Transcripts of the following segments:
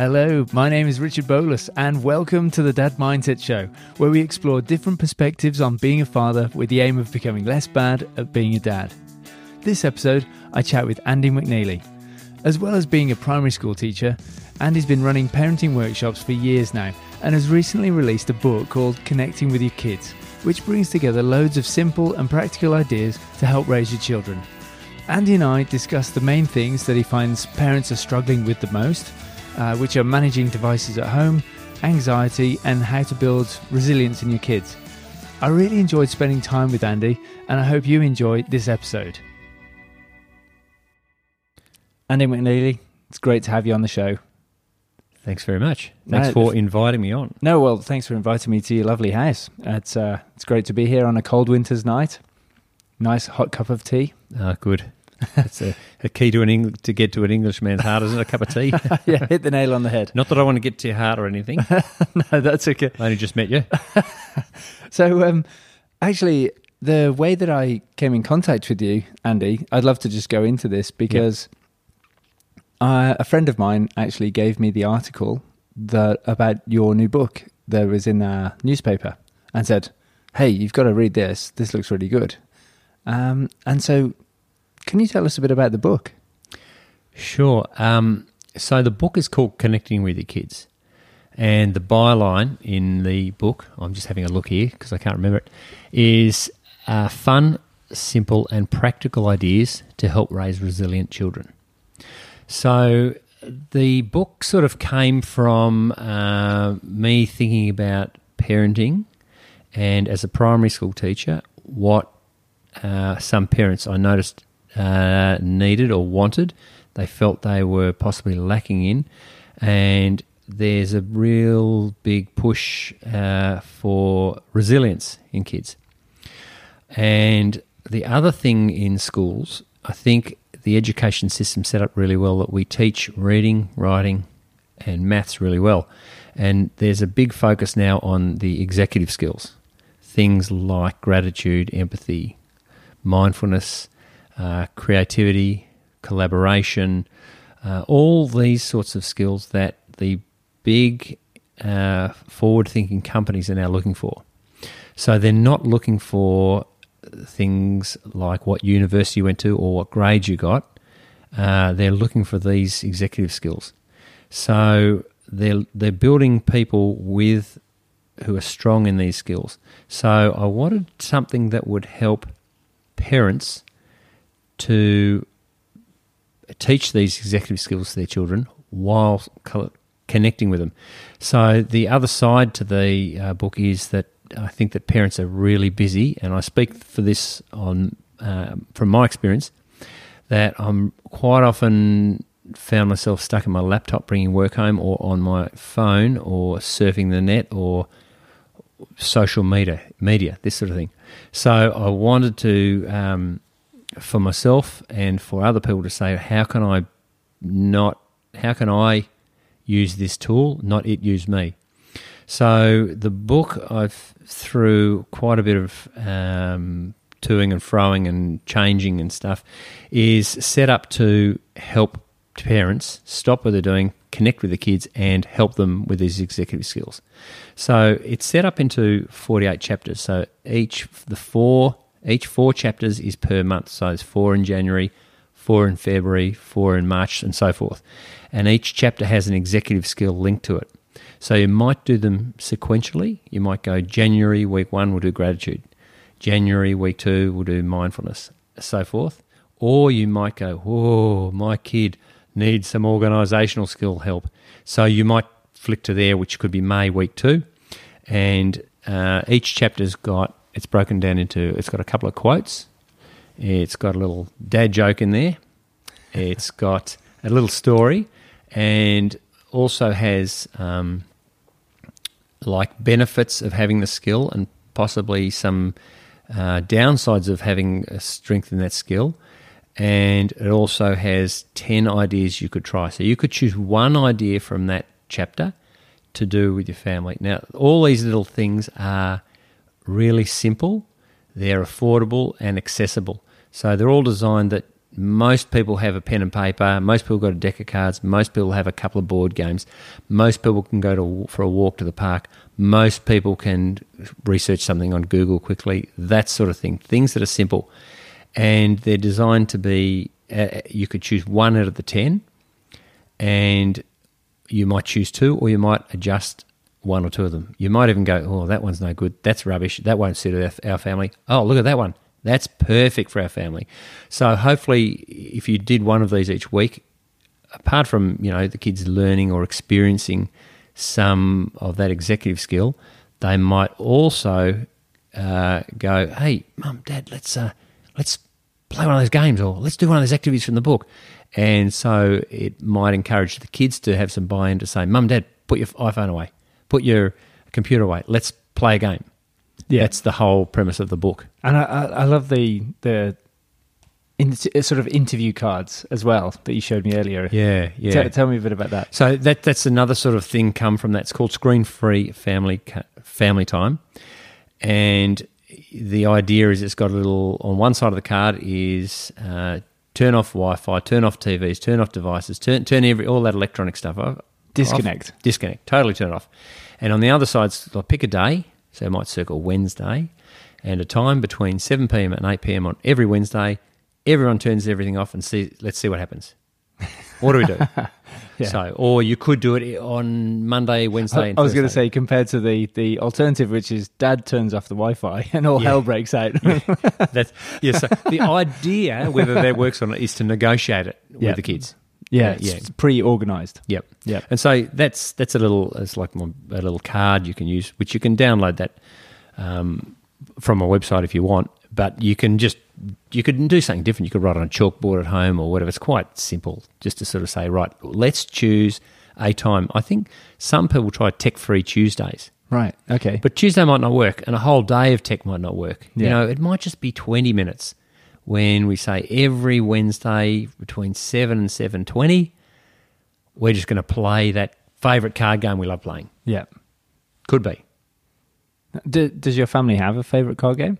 Hello, my name is Richard Bolus, and welcome to the Dad Mindset Show, where we explore different perspectives on being a father with the aim of becoming less bad at being a dad. This episode, I chat with Andy McNeilly. As well as being a primary school teacher, Andy's been running parenting workshops for years now and has recently released a book called Connecting with Your Kids, which brings together loads of simple and practical ideas to help raise your children. Andy and I discuss the main things that he finds parents are struggling with the most, uh, which are managing devices at home, anxiety, and how to build resilience in your kids. I really enjoyed spending time with Andy, and I hope you enjoy this episode. Andy McNeilly, it's great to have you on the show. Thanks very much. Thanks No, for if- inviting me on. No, well, thanks for inviting me to your lovely house. It's uh, it's great to be here on a cold winter's night. Nice hot cup of tea. Ah, good. It's a, a key to an Eng- to get to an Englishman's heart, isn't it? A cup of tea. yeah, hit the nail on the head. Not that I want to get to your heart or anything. no, that's okay. I only just met you. So, um, actually, the way that I came in contact with you, Andy, I'd love to just go into this because uh, a friend of mine actually gave me the article that about your new book that was in a newspaper and said, "Hey, you've got to read this. This looks really good." Um, and so, can you tell us a bit about the book? Sure. Um, so the book is called Connecting with Your Kids. And the byline in the book, I'm just having a look here because I can't remember it, is uh, fun, simple, and practical ideas to help raise resilient children. So the book sort of came from uh, me thinking about parenting and as a primary school teacher, what uh, some parents I noticed uh, needed or wanted, they felt they were possibly lacking in, and there's a real big push uh, for resilience in kids. And the other thing in schools, I think the education system set up really well that we teach reading, writing, and maths really well. And there's a big focus now on the executive skills, things like gratitude, empathy, mindfulness, uh, creativity, collaboration, uh, all these sorts of skills that the big uh, forward thinking companies are now looking for. So they're not looking for things like what university you went to or what grades you got. Uh, they're looking for these executive skills. So they're they're building people with who are strong in these skills. So I wanted something that would help parents to teach these executive skills to their children while co- connecting with them. So the other side to the uh, book is that I think that parents are really busy, and I speak for this on uh, from my experience that I'm quite often found myself stuck in my laptop bringing work home or on my phone or surfing the net or social media media this sort of thing so i wanted to um, for myself and for other people to say how can i not how can i use this tool not it use me so the book i've through quite a bit of um, toing and froing and changing and stuff is set up to help parents stop what they're doing, connect with the kids, and help them with these executive skills. So it's set up into 48 chapters. So each the four each four chapters is per month. So there's four in January, four in February, four in March, and so forth. And each chapter has an executive skill linked to it. So you might do them sequentially. You might go January week one, we'll do gratitude. January week two, we'll do mindfulness, so forth. Or you might go, whoa, my kid needs some organisational skill help. So you might flick to there, which could be May week two, and uh, each chapter's got it's broken down into it's got a couple of quotes, it's got a little dad joke in there, it's got a little story, and also has um, like benefits of having the skill and possibly some uh, downsides of having a strength in that skill. And it also has 10 ideas you could try. So you could choose one idea from that chapter to do with your family. Now, all these little things are really simple, they're affordable and accessible. So they're all designed that most people have a pen and paper. Most people got a deck of cards. Most people have a couple of board games. Most people can go to for a walk to the park. Most people can research something on Google quickly. That sort of thing. Things that are simple, and they're designed to be. Uh, you could choose one out of the ten, and you might choose two, or you might adjust one or two of them. You might even go, "Oh, that one's no good. That's rubbish. That won't suit our, family." Oh, look at that one. That's perfect for our family. So hopefully, if you did one of these each week, apart from you know the kids learning or experiencing some of that executive skill, they might also uh, go, "Hey, mum, dad, let's uh, let's play one of those games, or let's do one of those activities from the book." And so it might encourage the kids to have some buy-in to say, "Mum, dad, put your iPhone away, put your computer away. Let's play a game." Yeah. That's the whole premise of the book. And I, I, love the the in, sort of interview cards as well that you showed me earlier. Yeah, yeah. T- tell me a bit about that. So that that's another sort of thing come from that. It's called screen free family family time, and the idea is it's got a little on one side of the card is uh, turn off Wi-Fi, turn off TVs, turn off devices, turn turn every all that electronic stuff off. Disconnect. Off, disconnect. Totally turn it off. And on the other side, like pick a day. So I might circle Wednesday, and a time between seven pm and eight pm on every Wednesday. Everyone turns everything off and see. Let's see what happens. What do we do? Yeah. So, or you could do it on Monday, Wednesday. I, and I was going to say compared to the the alternative, which is dad turns off the Wi-Fi and all Yeah. hell breaks out. That's yeah. So the idea, whether that works or not, is to negotiate it with the kids. Yeah, Yeah. it's pre-organized. Yep. Yep. And so that's that's a little it's like a little card you can use, which you can download that um, from a website if you want. But you can just you could do something different. You could write on a chalkboard at home or whatever. It's quite simple, just to sort of say, right, let's choose a time. I think some people try tech-free Tuesdays. Right. Okay. But Tuesday might not work, and a whole day of tech might not work. You know, it might just be twenty minutes. When we say every Wednesday between seven and seven twenty, we're just going to play that favourite card game we love playing. yeah. Could be. D- does your family have a favorite card game,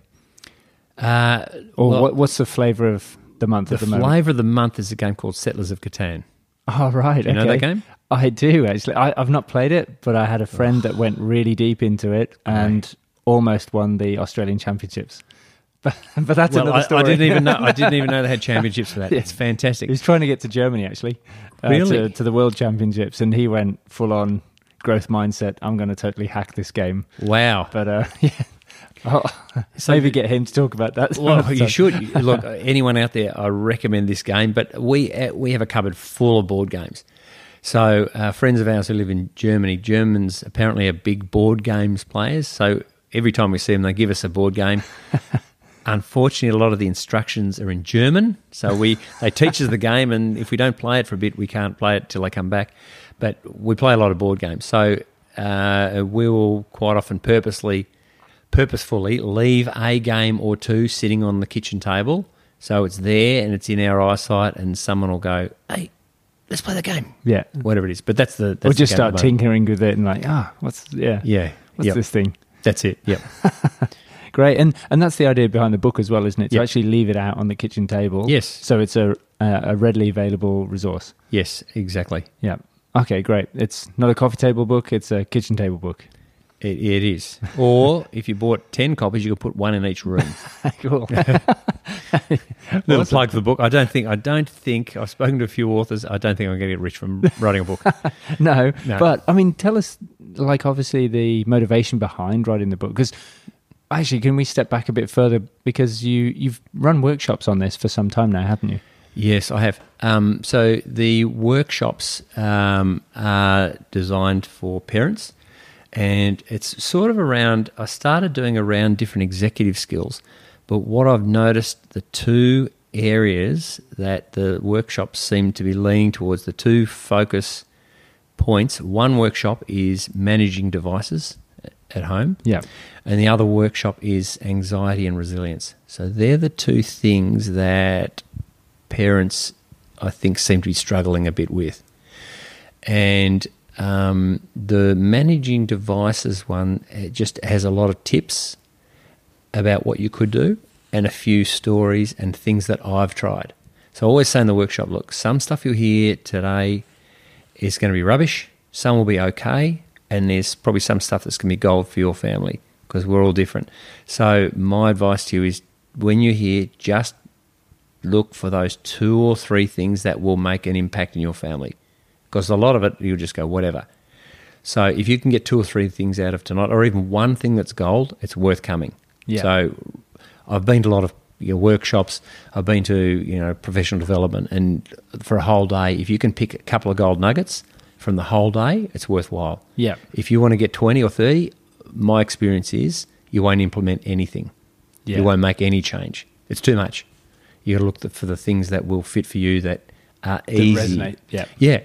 Uh, or well, what, what's the flavor of the month the at the moment? flavour of the month is a game called Settlers of Catan. Oh, right. Do you know that game? I do actually. I, I've not played it, but I had a friend that went really deep into it and almost won the Australian Championships. But, but that's Well, another story. I didn't even know. I didn't even know they had championships for that. Yeah. It's fantastic. He was trying to get to Germany actually, uh, Really? to, to the World Championships, and he went full on growth mindset. I'm going to totally hack this game. Wow. But uh, yeah, I'll So- maybe get him to talk about that. Well, you should look. Anyone out there, I recommend this game. But we uh, we have a cupboard full of board games. So uh, friends of ours who live in Germany, Germans apparently are big board games players. So every time we see them, they give us a board game. Unfortunately, a lot of the instructions are in German, so we they teach us the game, and if we don't play it for a bit, we can't play it till they come back. But we play a lot of board games, so uh, we will quite often purposely purposefully leave a game or two sitting on the kitchen table so it's there and it's in our eyesight and someone will go hey let's play the game yeah, whatever it is but that's the that's the just start the moment. tinkering with it and like, ah, what's yeah, yeah what's yep. this thing? that's it yep Great, and and that's the idea behind the book as well, isn't it? To Yep. actually leave it out on the kitchen table. Yes. So it's a a a readily available resource. yes exactly Yeah. Okay, great. It's not a coffee table book; it's a kitchen table book. it, it is or if you bought 10 copies you could put one in each room cool. little plug for the book i don't think i don't think i've spoken to a few authors i don't think i'm going to get rich from writing a book no, No. but I mean, tell us, like, obviously the motivation behind writing the book. Because actually, can we step back a bit further? Because you you've run workshops on this for some time now, haven't you? Yes, I have. Um, so the workshops um, are designed for parents, and it's sort of around. I started doing around different executive skills, but what I've noticed the two areas that the workshops seem to be leaning towards the two focus points. One workshop is managing devices at home, Yeah. and the other workshop is anxiety and resilience. So they're the two things that parents, I think, seem to be struggling a bit with. And um, the managing devices one it just has a lot of tips about what you could do and a few stories and things that I've tried. So I always say in the workshop, look, some stuff you'll hear today is going to be rubbish, some will be okay, and there's probably some stuff that's going to be gold for your family because we're all different. So my advice to you is when you're here, just look for those two or three things that will make an impact in your family because a lot of it you'll just go whatever. So if you can get two or three things out of tonight, or even one thing that's gold, it's worth coming. Yeah. So I've been to a lot of you know, workshops. I've been to you know professional development, and for a whole day, if you can pick a couple of gold nuggets from the whole day, it's worthwhile. Yeah. If you want to get twenty or thirty, my experience is you won't implement anything. Yeah. You won't make any change. It's too much. You got to look for the things that will fit for you that are That easy. resonate. Yeah. Yeah.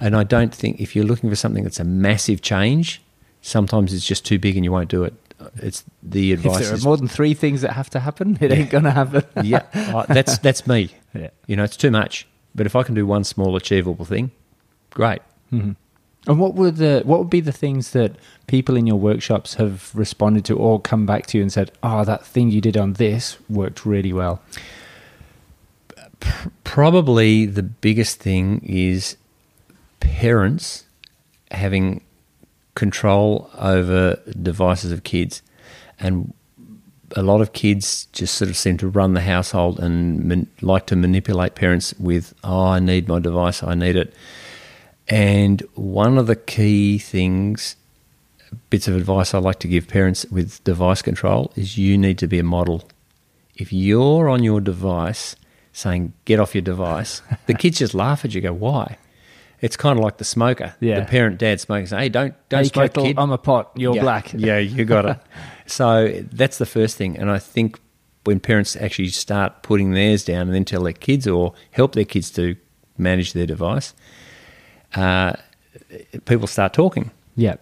And I don't think if you're looking for something that's a massive change, sometimes it's just too big and you won't do it. It's the advice. If there are more than three things that have to happen, it ain't going to happen. yeah, I- that's that's me. Yeah. You know, it's too much. But if I can do one small achievable thing, great. Mm-hmm. And what would the what would be the things that people in your workshops have responded to or come back to you and said, "Oh, that thing you did on this worked really well." Probably the biggest thing is parents having control over devices of kids. And a lot of kids just sort of seem to run the household and man- like to manipulate parents with, oh, I need my device, I need it. And one of the key things, bits of advice I like to give parents with device control is you need to be a model. If you're on your device saying, get off your device, the kids just laugh at you, go, why? It's kind of like the smoker. Yeah. The parent, dad smoking, saying, hey, don't, don't Hey, smoke, kettle, kid. I'm a pot. You're Yeah. black. Yeah, you got it. so that's the first thing. And I think when parents actually start putting theirs down and then tell their kids or help their kids to manage their device, uh, people start talking. Yeah.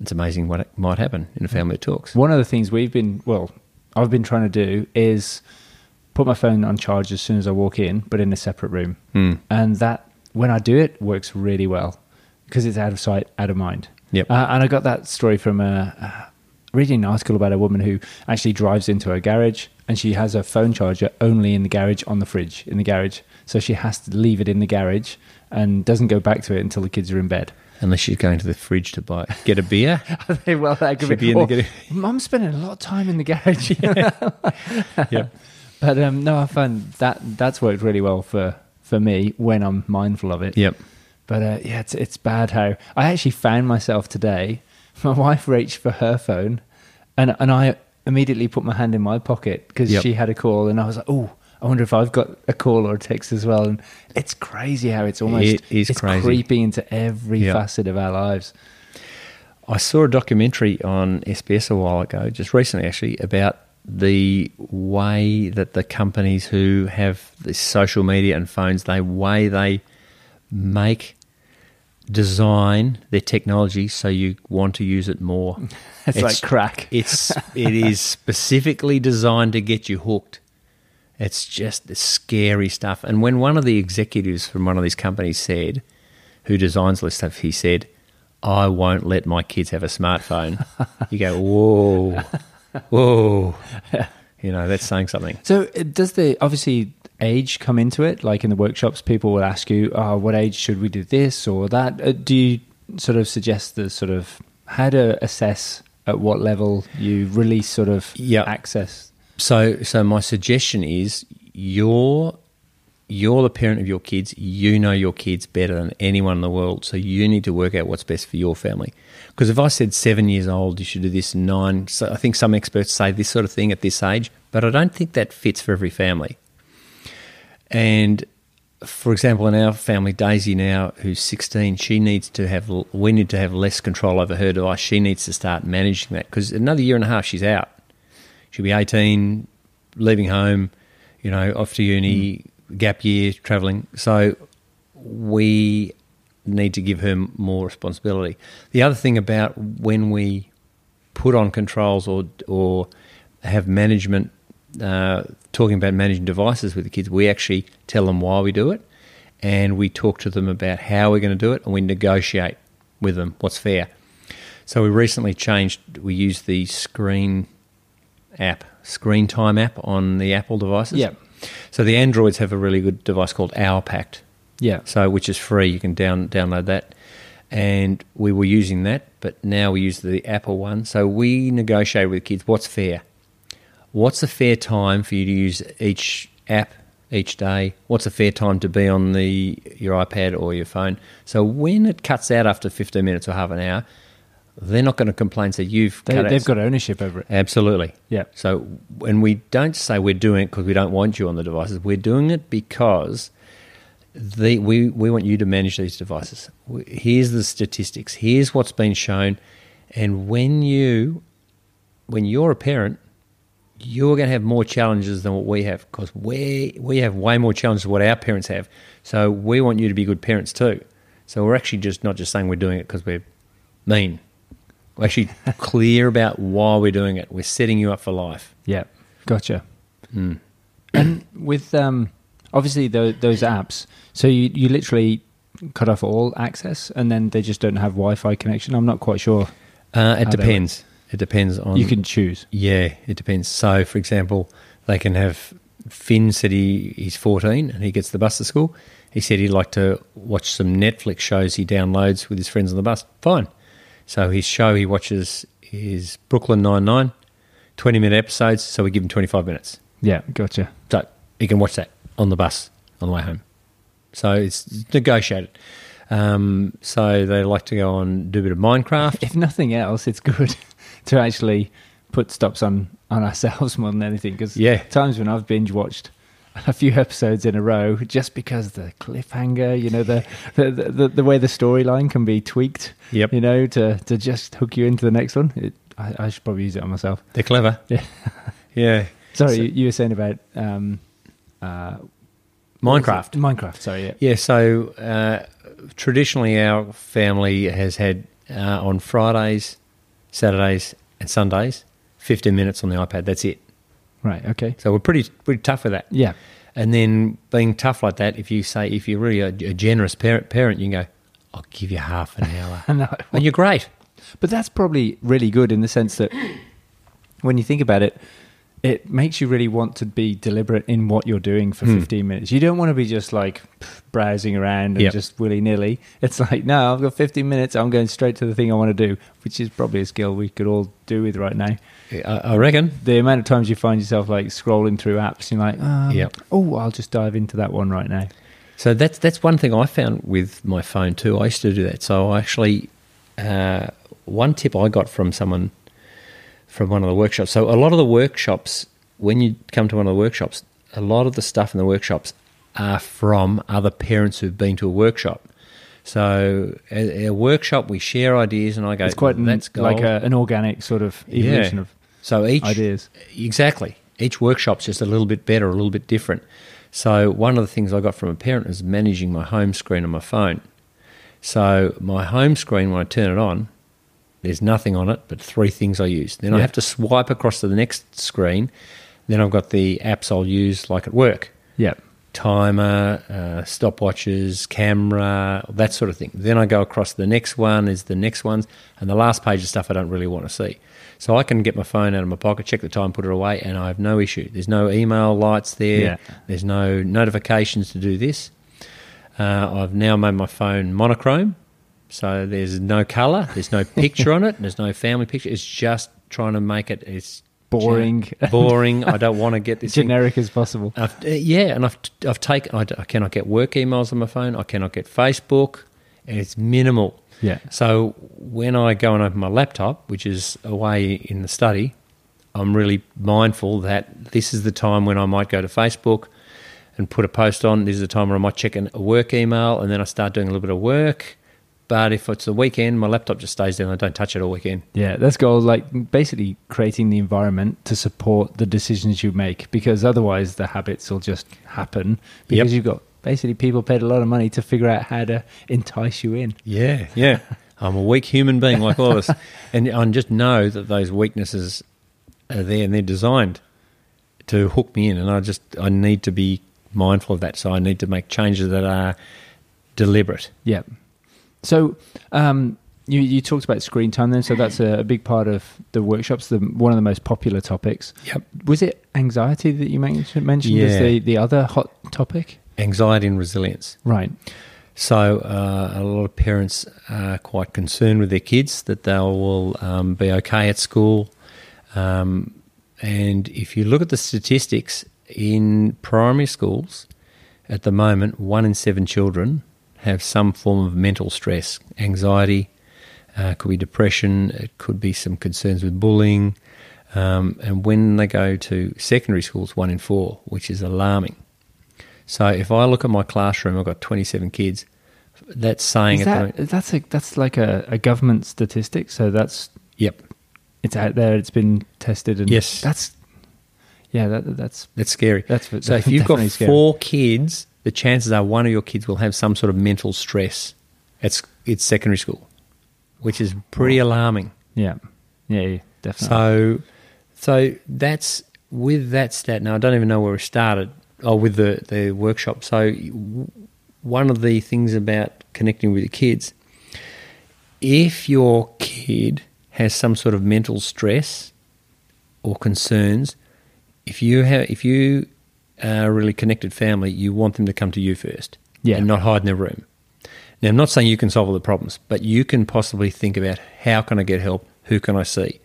It's amazing what might happen in a family that talks. One of the things we've been, well, I've been trying to do is put my phone on charge as soon as I walk in, but in a separate room. Hmm. And that, when I do it, works really well because it's out of sight, out of mind. Yep. Uh, and I got that story from a, uh, reading an article about a woman who actually drives into her garage and she has her phone charger only in the garage on the fridge in the garage. So she has to leave it in the garage and doesn't go back to it until the kids are in bed. Unless she's going to the fridge to buy get a beer. well, that could be, be in the. Mum's spending a lot of time in the garage. yeah. But um, no, I find that that's worked really well for, for me when I'm mindful of it. Yep. But uh, yeah, it's it's bad how I actually found myself today. My wife reached for her phone, and and I immediately put my hand in my pocket because Yep. she had a call, and I was like, oh. I wonder if I've got a call or a text as well, and it's crazy how it's almost It is it's crazy. creeping into every facet of our lives. I saw a documentary on SBS a while ago, just recently actually, about the way that the companies who have the social media and phones, they way they make design their technology so you want to use it more. It's, like crack. It's it is specifically designed to get you hooked. It's just the scary stuff. And when one of the executives from one of these companies said, who designs this stuff, he said, I won't let my kids have a smartphone. you go, whoa, whoa. You know, that's saying something. So uh, does the obviously age come into it? Like in the workshops, people will ask you, "Oh, what age should we do this or that?" Uh, do you sort of suggest the sort of how to assess at what level you release sort of Yeah. access? So, so my suggestion is you're you're the parent of your kids. You know your kids better than anyone in the world. So you need to work out what's best for your family. Because if I said seven years old, you should do this. Nine. So I think some experts say this sort of thing at this age, but I don't think that fits for every family. And for example, in our family, Daisy now, who's 16, she needs to have, we need to have less control over her device. She needs to start managing that because another year and a half, she's out. She'll be 18, leaving home, you know, off to uni, gap year, travelling. So we need to give her more responsibility. The other thing about when we put on controls or or have management uh, talking about managing devices with the kids, we actually tell them why we do it, and we talk to them about how we're going to do it, and we negotiate with them what's fair. So we recently changed. We use the screen app, Screen Time app on the Apple devices. Yep. So the Androids have a really good device called OurPact, Yeah. so which is free. You can down download that, and we were using that, but now we use the Apple one. So we negotiate with kids what's fair. What's a fair time for you to use each app each day? What's a fair time to be on the your iPad or your phone? So when it cuts out after 15 minutes or half an hour, they're not going to complain. So you've they, they've got ownership over it. absolutely. Yeah. So, and we don't say we're doing it because we don't want you on the devices. We're doing it because the, we, we want you to manage these devices. Here's the statistics. Here's what's been shown. And when you, when you're a parent, you're going to have more challenges than what we have because we we have way more challenges than what our parents have. So we want you to be good parents too. So we're actually just not just saying we're doing it because we're mean. We're actually clear about why we're doing it. We're setting you up for life. Yeah. Gotcha. Hmm. And with um, obviously tho- those apps, so you, you literally cut off all access and then they just don't have Wi Fi connection. I'm not quite sure. Uh, it depends. It depends on. You can choose. Yeah, it depends. So, for example, they can have. Finn said he, he's 14 and he gets the bus to school. He said he'd like to watch some Netflix shows he downloads with his friends on the bus. Fine. So his show he watches is Brooklyn Nine-Nine, 20 minute episodes. So we give him 25 minutes. Yeah. Gotcha. So he can watch that on the bus on the way home. So it's negotiated. Um, so they like to go and do a bit of Minecraft. If nothing else, it's good to actually put stops on, on ourselves more than anything. Because Yeah. times when I've binge watched a few episodes in a row just because the cliffhanger, you know, the the, the, the way the storyline can be tweaked, Yep. you know, to, to just hook you into the next one. It, I, I should probably use it on myself. They're clever. Yeah. Yeah. Sorry, So- you, you were saying about um, uh, Minecraft. Minecraft, sorry, yeah. Yeah, so uh, traditionally our family has had uh, on Fridays, Saturdays, and Sundays, 15 minutes on the iPad. That's it. Right, okay. So we're pretty pretty tough with that. Yeah. And then being tough like that, if you say if you're really a, a generous parent, parent, you can go, "I'll give you half an hour," No, and you're great. But that's probably really good in the sense that when you think about it, it makes you really want to be deliberate in what you're doing for Hmm. 15 minutes. You don't want to be just like browsing around and Yep. just willy nilly. It's like, no, I've got 15 minutes. I'm going straight to the thing I want to do, which is probably a skill we could all do with right now. I, I reckon. The amount of times you find yourself like scrolling through apps, you're like, um, Yep. oh, I'll just dive into that one right now. So that's that's one thing I found with my phone too. I used to do that. So I actually, uh, one tip I got from someone from one of the workshops. So a lot of the workshops, when you come to one of the workshops, a lot of the stuff in the workshops are from other parents who've been to a workshop. So a, a workshop, we share ideas, and I go, It's quite an, like a, an organic sort of evolution Yeah. of So each ideas. Exactly. Each workshop's just a little bit better, a little bit different. So one of the things I got from a parent is managing my home screen on my phone. So my home screen, when I turn it on, there's nothing on it but three things I use. Then I have to swipe across to the next screen. Then I've got the apps I'll use like at work. Yeah. Timer, uh, stopwatches, camera, that sort of thing. Then I go across to the next one, is the next ones, and the last page of stuff I don't really want to see. So I can get my phone out of my pocket, check the time, put it away, and I have no issue. There's no email lights there. Yeah. There's no notifications to do this. Uh, I've now made my phone monochrome, so there's no colour, there's no picture on it, there's no family picture. It's just trying to make it as Boring. boring. I don't want to get this thing Generic as possible. I've, uh, yeah, and I've I've taken. I, I cannot get work emails on my phone. I cannot get Facebook, and it's minimal. Yeah. So when I go and open my laptop, which is away in the study, I'm really mindful that this is the time when I might go to Facebook and put a post on. This is the time where I might check an- a work email, and then I start doing a little bit of work. But if it's the weekend, my laptop just stays there and I don't touch it all weekend. Yeah, let's go like basically creating the environment to support the decisions you make because otherwise the habits will just happen because Yep. you've got basically people paid a lot of money to figure out how to entice you in. Yeah, yeah. I'm a weak human being like all of us. And I just know that those weaknesses are there and they're designed to hook me in. And I just, I need to be mindful of that. So I need to make changes that are deliberate. Yeah. So, um, you you talked about screen time then, so that's a, a big part of the workshops. The one of the most popular topics. Yep. Was it anxiety that you mentioned, mentioned as the the other hot topic? Anxiety and resilience. Right. So uh, a lot of parents are quite concerned with their kids that they will um, be okay at school. Um, and if you look at the statistics in primary schools, at the moment, one in seven children have some form of mental stress, anxiety, uh, could be depression, it could be some concerns with bullying. Um, and when they go to secondary schools, one in four, which is alarming. So if I look at my classroom, I've got 27 kids. That's saying that, that's a that's like a, a government statistic. So that's yep, it's out there. It's been tested. And Yes. That's yeah. That, that's that's scary. that's So if you've got scary. four kids, the chances are one of your kids will have some sort of mental stress. at, it's secondary school, which is pretty alarming. Yeah. Yeah. yeah definitely. So, so that's with that stat. Now I don't even know where we started. Oh, with the the workshop. So, one of the things about connecting with your kids, if your kid has some sort of mental stress or concerns, if you have if you a really connected family, you want them to come to you first, Yeah. and not hide in their room. Now, I'm not saying you can solve all the problems, but you can possibly think about how can I get help, who can I see.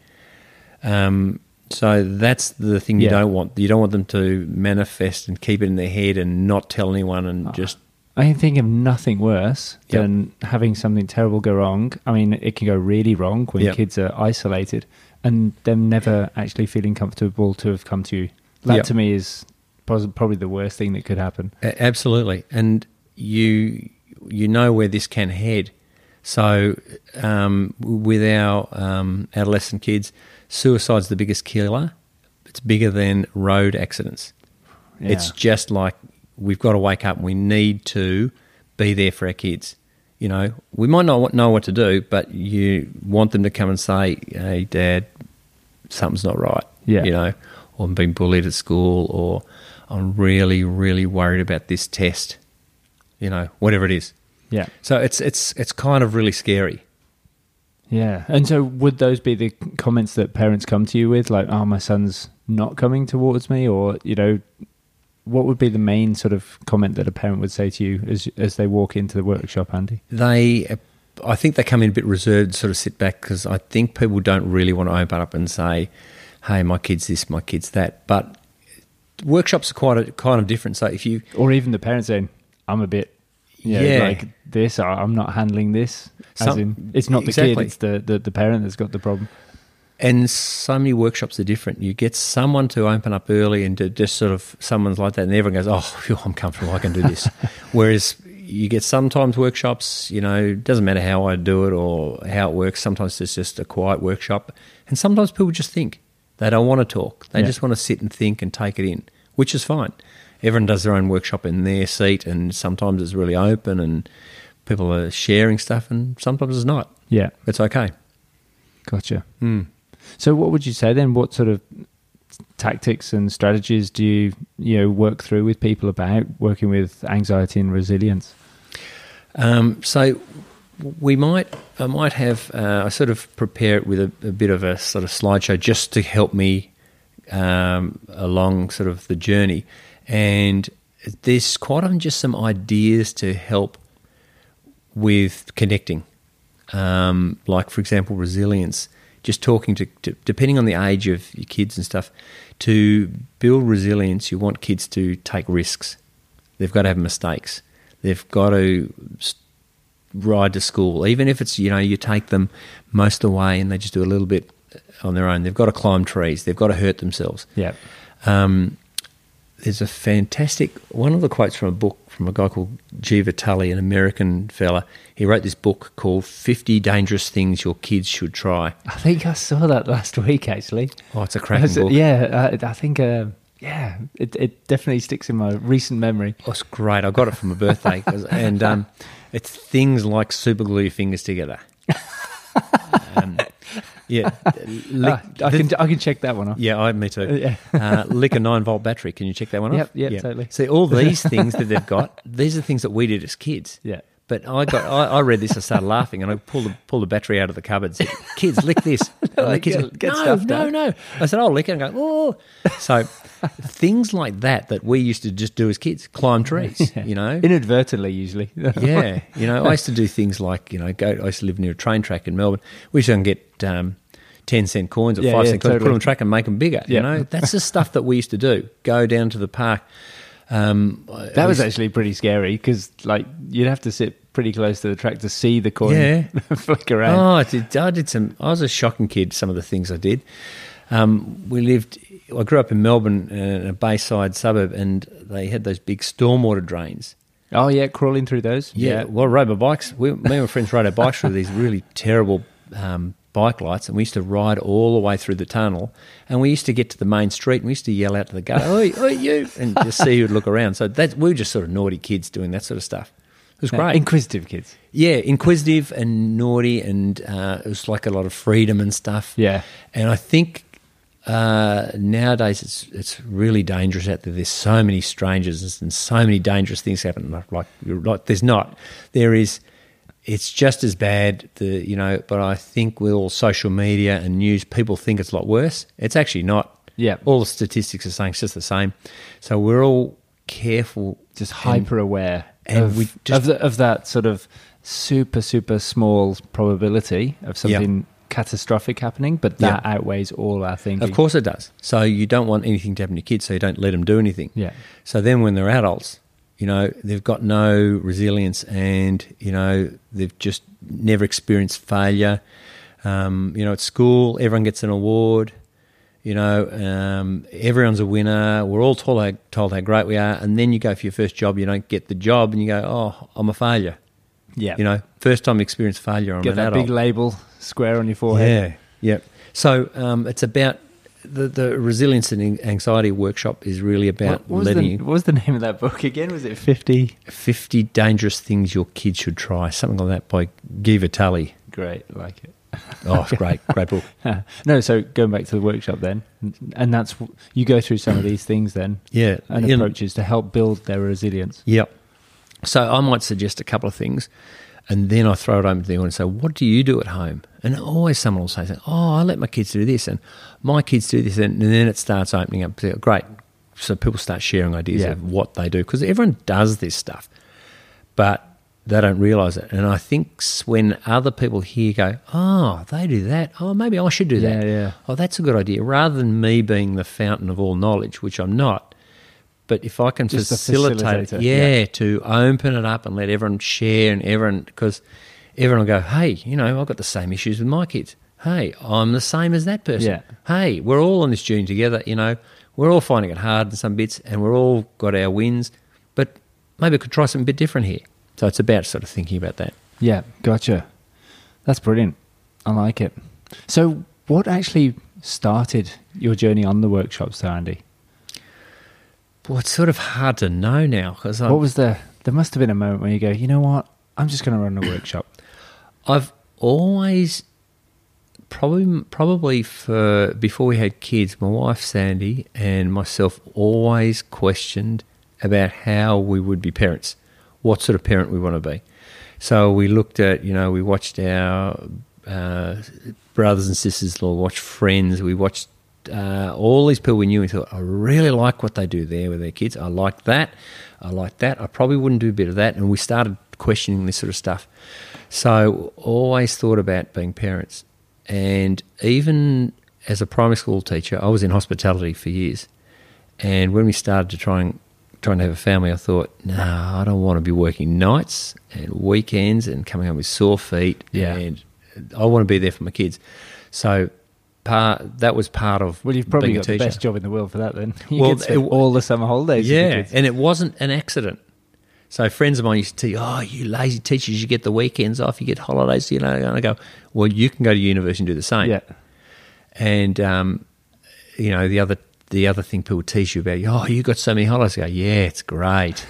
Um, so that's the thing you Yeah. don't want. You don't want them to manifest and keep it in their head and not tell anyone and just I can think of nothing worse Yep. than having something terrible go wrong. I mean, it can go really wrong when Yep. kids are isolated and them never actually feeling comfortable to have come to you. That Yep. to me is probably the worst thing that could happen. Absolutely, and you you know where this can head. So, um, with our um, adolescent kids, suicide's the biggest killer. It's bigger than road accidents. It's just like we've got to wake up. and We need to be there for our kids. You know, we might not know what to do, but you want them to come and say, "Hey, Dad, something's not right." Yeah. You know, or I'm being bullied at school, or I'm really, really worried about this test. You know, whatever it is. Yeah. So it's it's it's kind of really scary. Yeah. And so would those be the comments that parents come to you with like, "Oh, my son's not coming towards me," or, you know, what would be the main sort of comment that a parent would say to you as as they walk into the workshop, Andy? They, I think they come in a bit reserved, sort of sit back because I think people don't really want to open up and say, "Hey, my kid's this, my kid's that." But workshops are quite a, kind of different. So if you Or even the parents saying, "I'm a bit you know, Yeah. like this, or I'm not handling this." As Some- in, it's not the exactly. kid; it's the, the the parent that's got the problem. And so many workshops are different. You get someone to open up early and to just sort of someone's like that, and everyone goes, "Oh, phew, I'm comfortable. I can do this." Whereas you get sometimes workshops, you know, doesn't matter how I do it or how it works. Sometimes it's just a quiet workshop, and sometimes people just think they don't want to talk. They Yeah. just want to sit and think and take it in, which is fine. Everyone does their own workshop in their seat, and sometimes it's really open and people are sharing stuff, and sometimes it's not. Yeah, It's okay. gotcha. Mm. So, what would you say then? What sort of tactics and strategies do you you know work through with people about working with anxiety and resilience? Um, so we might, I might have, uh, I sort of prepare it with a, a bit of a sort of slideshow just to help me um, along sort of the journey. And there's quite often just some ideas to help with connecting. Um, like, for example, resilience. Just talking to, to, depending on the age of your kids and stuff, to build resilience, you want kids to take risks. They've got to have mistakes. They've got to ride to school, even if it's you know you take them most of the way and they just do a little bit on their own. They've got to climb trees. They've got to hurt themselves. Yeah, Um, there's a fantastic one of the quotes from a book from a guy called Gever Tulley, an American fella. He wrote this book called 50 Dangerous Things Your Kids Should Try. I think I saw that last week actually. Oh, it's a cracking it, book. Yeah, I, I think. Uh, yeah, it it definitely sticks in my recent memory. Oh, it's great. I got it for my birthday. and um, it's things like super glue your fingers together. um, yeah. Lick, Ah, I can I can check that one off. yeah, I, me too. Yeah. uh, lick a nine volt battery. Can you check that one Yep, off? yep, yeah, totally. See, all these things that they've got, these are things that we did as kids. Yeah. But I got I, I read this, I started laughing, and I pulled the pulled the battery out of the cupboard. and Said, "Kids, lick this." And the kids Get- go, get no, stuff no, done." no. I said, "I'll lick it." And go, "Oh." So things like that that we used to just do as kids, climb trees. You know, Inadvertently, usually. yeah, you know, I used to do things like you know, go. I used to live near a train track in Melbourne. We used to get um, ten cent coins or Yeah, five yeah, cent coins, put them on the track and make them bigger. You know, that's the stuff that we used to do. Go down to the park. Um, That was actually pretty scary because, like, you'd have to sit pretty close to the track to see the coin Yeah. flick around. Oh, I did, I did some. I was a shocking kid. Some of the things I did. Um, we lived. I grew up in Melbourne, uh, in a bayside suburb, and they had those big stormwater drains. Oh, yeah, crawling through those. Yeah, well, rode my bikes. We, me and my friends rode our bikes through these really terrible um, bike lights, and we used to ride all the way through the tunnel. And we used to get to the main street, and we used to yell out to the guy, "Oi, oi, you!" and just see who'd look around. So that we were just sort of naughty kids doing that sort of stuff. It was Yeah, great. Inquisitive kids. yeah, inquisitive and naughty, and uh, it was like a lot of freedom and stuff. Yeah. And I think uh, nowadays it's it's really dangerous out there. There's so many strangers and so many dangerous things happen. Like, like, like there's not. There is. It's just as bad. The you know, but I think with all social media and news, people think it's a lot worse. It's actually not. Yeah. All the statistics are saying it's just the same. So we're all careful, Just hyper aware and of, we just- of, the, of that sort of super, super small probability of something catastrophic happening, but that outweighs all our thinking. Of course it does. So you don't want anything to happen to your kids, so you don't let them do anything. Yeah. So then when they're adults, you know, they've got no resilience and, you know, they've just never experienced failure. Um, you know, at school, everyone gets an award. You know, um, everyone's a winner. We're all told how, told how great we are. And then you go for your first job, you don't get the job, and you go, oh, I'm a failure. Yeah. You know, first time experience failure, I'm Get that adult. big label square on your forehead. Yeah, yeah. So um, it's about the, the resilience and anxiety workshop is really about What, what was letting the, you what was the name of that book again? Was it 50? 50 dangerous things your kids should try, something like that by Guy Vitale. Great, like it. Oh, it's great, great book. no, so going back to the workshop then, and that's you go through some of these things then Yeah, and approaches to help build their resilience. Yep. So I might suggest a couple of things, and then I throw it open to the audience and say, "What do you do at home?" And always someone will say, "Oh, I let my kids do this, and my kids do this," and, then it starts opening up. Great. So people start sharing ideas Yeah. of what they do because everyone does this stuff, but they don't realise it. And I think when other people hear go, "Oh, they do that. Oh, maybe I should do that." Yeah, yeah. Oh, that's a good idea. Rather than me being the fountain of all knowledge, which I'm not, but if I can Just facilitate it, yeah, yeah. to open it up and let everyone share and everyone because everyone will go, hey, you know, I've got the same issues with my kids. Hey, I'm the same as that person. Yeah. Hey, we're all on this journey together. You know, we're all finding it hard in some bits, and we're all got our wins. But maybe we could try something a bit different here. So it's about sort of thinking about that. Yeah, gotcha. That's brilliant. I like it. So, what actually started your journey on the workshops, there, Andy? Well, it's sort of hard to know now because What was the? There must have been a moment where you go, you know what? I'm just going to run a workshop. I've always probably probably for before we had kids, my wife Sandy and myself always questioned about how we would be parents, what sort of parent we want to be. So we looked at, you know, we watched our uh, brothers and sisters, or watched friends, we watched uh, all these people we knew and thought, I really like what they do there with their kids. I like that. I like that. I probably wouldn't do a bit of that. And we started questioning this sort of stuff. So always thought about being parents. And even as a primary school teacher, I was in hospitality for years. And when we started to try and trying to have a family, I thought, no, I don't want to be working nights and weekends and coming home with sore feet. Yeah. And I want to be there for my kids. So part that was part of Well, you've probably got the best job in the world for that. Then you Well, get it- all the summer holidays. Yeah, and it wasn't an accident. So friends of mine used to tell, "Oh, you lazy teachers, you get the weekends off, you get holidays." You know, and I go, "Well, you can go to university and do the same." yeah, And um, you know, the other the other thing people tease you about, oh, you got so many holidays. I go, yeah, it's great,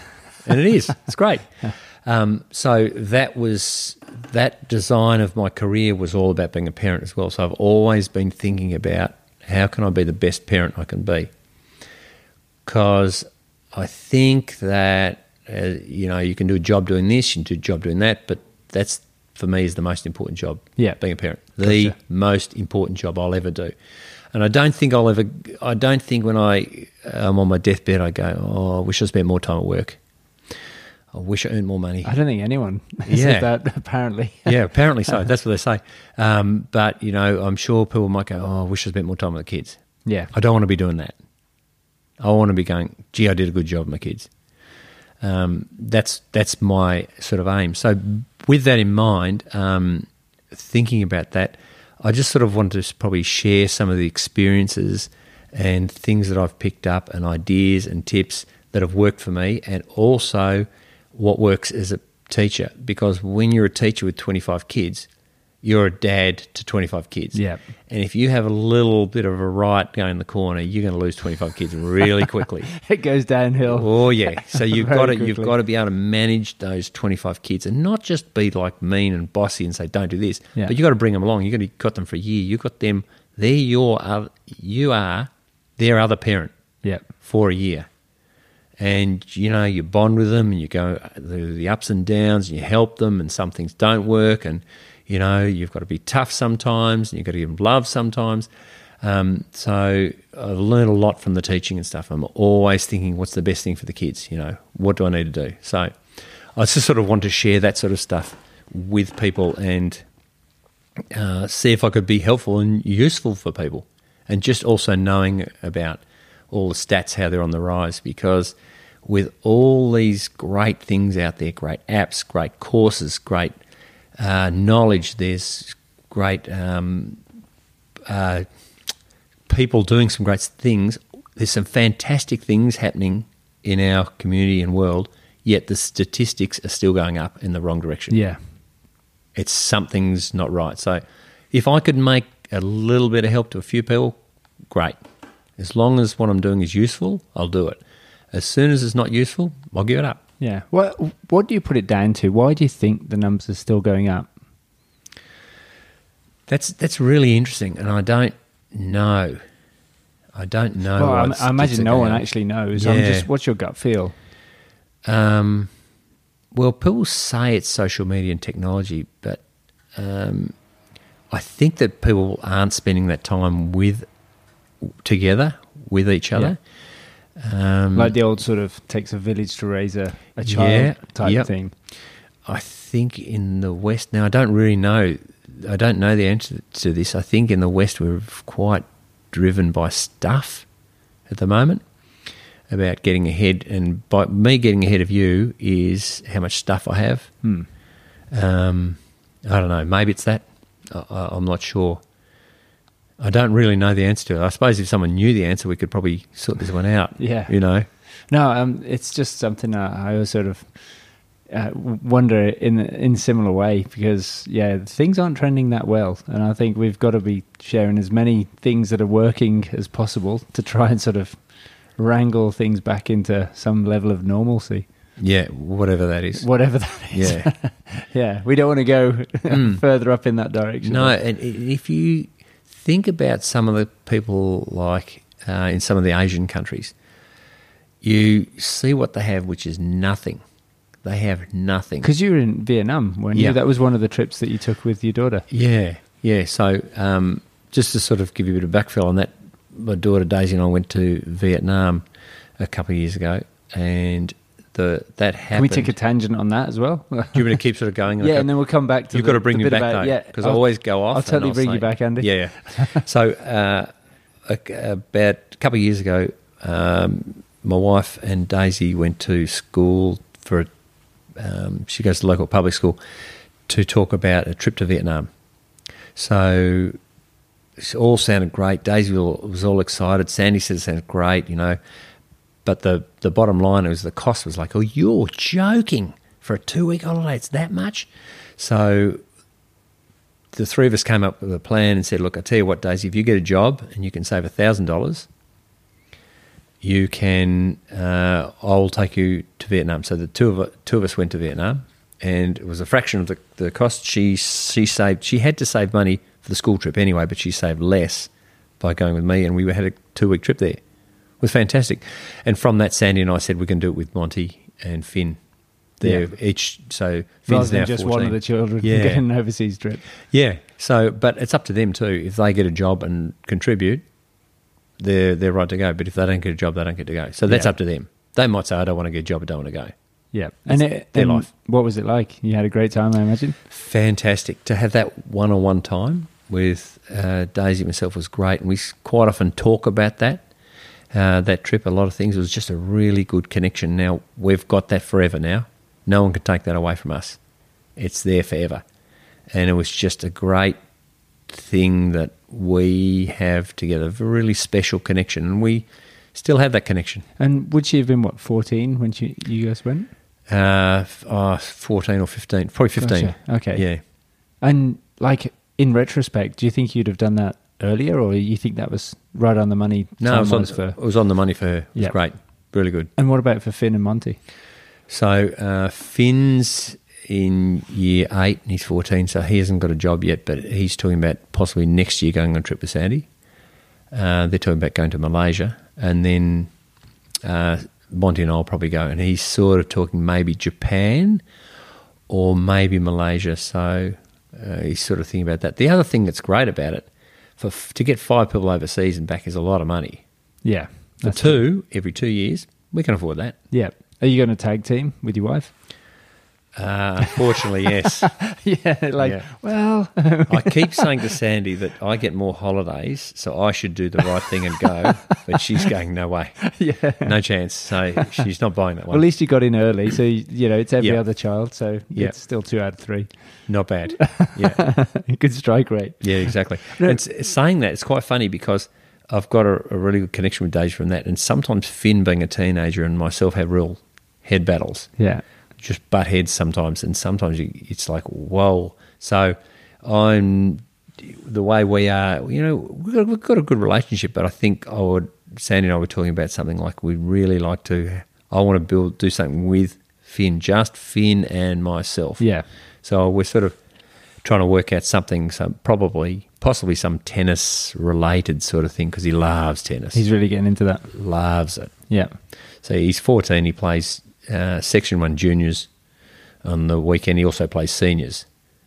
and it is. It's great. Um, so that was that design of my career was all about being a parent as well. So I've always been thinking about how can I be the best parent I can be, because I think that uh, you know, you can do a job doing this, you can do a job doing that, but that's for me is the most important job. Yeah. being a parent, the Gotcha. most important job I'll ever do. And I don't think I'll ever. I don't think when I am on my deathbed, I go, "Oh, I wish I spent more time at work. I wish I earned more money." I don't think anyone Yeah. says that. Apparently, yeah, apparently so. That's what they say. Um, but you know, I'm sure people might go, "Oh, I wish I spent more time with the kids." yeah, I don't want to be doing that. I want to be going, gee, I did a good job with my kids. Um, that's that's my sort of aim. So, with that in mind, um, thinking about that, I just sort of wanted to probably share some of the experiences and things that I've picked up and ideas and tips that have worked for me, and also what works as a teacher. Because when you're a teacher with 25 kids, you're a dad to 25 kids. Yeah. And if you have a little bit of a riot going in the corner, you're going to lose 25 kids really quickly. it goes downhill. Oh yeah, so you've got to you've got to be able to manage those twenty five kids and not just be like mean and bossy and say don't do this, Yeah. but you've got to bring them along. You've got to got them for a year. You've got them. They're your oth- you are their other parent Yeah, for a year, and you know you bond with them and you go through the ups and downs and you help them and some things don't work and you know you've got to be tough sometimes and you've got to give them love sometimes. Um, so I've learned a lot from the teaching and stuff. I'm always thinking, what's the best thing for the kids? You know, what do I need to do? So I just sort of want to share that sort of stuff with people and uh, see if I could be helpful and useful for people. And just also knowing about all the stats, how they're on the rise, because with all these great things out there, great apps, great courses, great uh, knowledge, there's great um, uh, people doing some great things. There's some fantastic things happening in our community and world, yet the statistics are still going up in the wrong direction yeah, it's something's not right. So if I could make a little bit of help to a few people, great. As long as what I'm doing is useful, I'll do it. As soon as it's not useful, I'll give it up. yeah. What what do you put it down to? Why do you think the numbers are still going up? That's that's really interesting, and I don't know. I don't know. well, I, I imagine no one actually knows. I'm Yeah. just what's your gut feel? Um, well, people say it's social media and technology, but um, I think that people aren't spending that time with together with each other. Um, Like the old sort of takes a village to raise a, a child Yeah, type yep. thing. I think in the West now I don't really know. I don't know the answer to this. I think in the West we're quite driven by stuff at the moment about getting ahead, and by me getting ahead of you is how much stuff I have. Hmm. Um, I don't know. Maybe it's that. I, I, I'm not sure. I don't really know the answer to it. I suppose if someone knew the answer, we could probably sort this one out. Yeah. You know. No, um, it's just something I, always sort of uh, wonder in in similar way because yeah, things aren't trending that well, and I think we've got to be sharing as many things that are working as possible to try and sort of wrangle things back into some level of normalcy, Yeah. Whatever that is. whatever that is. Yeah. yeah, we don't want to go Mm. further up in that direction. No, and if you think about some of the people like uh, in some of the Asian countries, you see what they have, which is nothing. They have nothing. because you were in Vietnam, weren't Yeah. you? That was one of the trips that you took with your daughter. Yeah, yeah. So um, just to sort of give you a bit of backfill on that, my daughter Daisy and I went to Vietnam a couple of years ago, and the that happened. Can we take a tangent on that as well? Do you want me to keep sort of going? yeah, and then we'll come back to You've the- got to bring me back about- though, yeah, because I I'll- always go off. I'll totally bring say- you back, Andy. Yeah, yeah. so uh, about a couple of years ago, um, my wife and Daisy went to school for. A, um, she goes to local public school to talk about a trip to Vietnam. So it all sounded great. Daisy was all excited. Sandy said it sounded great, you know. But the, the bottom line was the cost was like, oh, you're joking for a two week holiday. It's that much. So the three of us came up with a plan and said, look, I tell you what, Daisy, if you get a job and you can save thousand dollars, you can. Uh, I'll take you to Vietnam. So the two of two of us went to Vietnam, and it was a fraction of the, the cost. She she saved. She had to save money for the school trip anyway, but she saved less by going with me, and we had a two week trip there. Was fantastic. And from that, Sandy and I said we can do it with Monty and Finn. They're Yeah. each so Rather Finn's than now just 14. one of the children Yeah. getting an overseas trip. Yeah. So, but it's up to them too. If they get a job and contribute, they're they're right to go. But if they don't get a job, they don't get to go. So that's Yeah. up to them. They might say, "I don't want to get a job. I don't want to go." Yeah. And it, their and life. What was it like? You had a great time, I imagine. Fantastic to have that one-on-one time with uh, Daisy myself was great, and we quite often talk about that. Uh, that trip, a lot of things. It was just a really good connection. Now we've got that forever. Now, no one can take that away from us. It's there forever, and it was just a great thing that we have together. A really special connection, and we still have that connection. And would she have been what fourteen when she, you guys went? Uh, oh, 14 or 15, probably 15. Gotcha. Okay. Yeah. And like in retrospect, do you think you'd have done that earlier, or you think that was right on the money? No, it was, on, for. it was on the money for her. It was Yeah. great. Really good. And what about for Finn and Monty? So uh, Finn's in year eight and he's 14, so he hasn't got a job yet, but he's talking about possibly next year going on a trip with Sandy. Uh, they're talking about going to Malaysia, and then uh, Monty and I'll probably go, and he's sort of talking maybe Japan or maybe Malaysia. So uh, he's sort of thinking about that. The other thing that's great about it, for f- to get five people overseas and back is a lot of money. Yeah. For two every two years, we can afford that. Yeah. Are you going to tag team with your wife? Uh, unfortunately, yes. yeah. Like, Yeah. well, I keep saying to Sandy that I get more holidays, so I should do the right thing and go. But she's going, no way, yeah. no chance. So she's not buying that one. Well, at least you got in early, so you, know it's every Yeah. other child, so Yeah. it's still two out of three. Not bad. Yeah, Good strike rate. yeah, exactly. No. And saying that, it's quite funny because I've got a, a really good connection with Daisy from that. And sometimes Finn, being a teenager, and myself have real head battles. Yeah. Just butt heads sometimes, and sometimes you, it's like whoa. So I'm the way we are. You know, we've got, we've got a good relationship, but I think I would. Sandy and I were talking about something like we really like to. I want to build do something with Finn, just Finn and myself. Yeah. So we're sort of trying to work out something. So probably, possibly some tennis related sort of thing because he loves tennis. He's really getting into that. loves it. Yeah. So he's 14. He plays uh, Section 1 juniors on the weekend. He also plays seniors.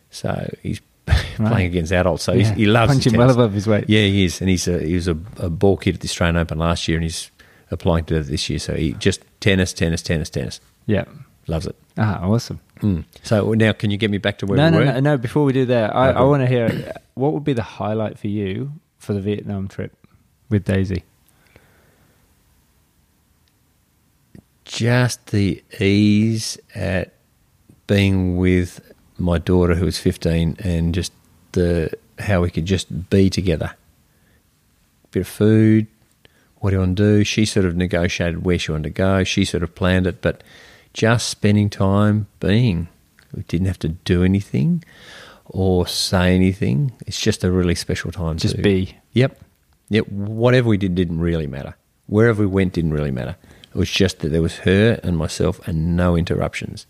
So he's playing against adults. So Yeah. he loves punching well above his weight. Yeah, he is. And he's a, he was a, a ball kid at the Australian Open last year and he's applying to this year. So he just tennis, tennis, tennis, tennis. Yeah. Loves it. Ah, awesome. Mm. So now, can you get me back to where No, we no, were? no, no. No. Before we do that, I. I want to hear what would be the highlight for you for the Vietnam trip with Daisy. Just the ease at being with my daughter who was 15 and just the how we could just be together bit of food what do you want to do she sort of negotiated where she wanted to go she sort of planned it but just spending time being we didn't have to do anything or say anything it's just a really special time Just to be. Yep. Yep. Whatever we did didn't really matter. Wherever we went didn't really matter. It was just that there was her and myself and no interruptions.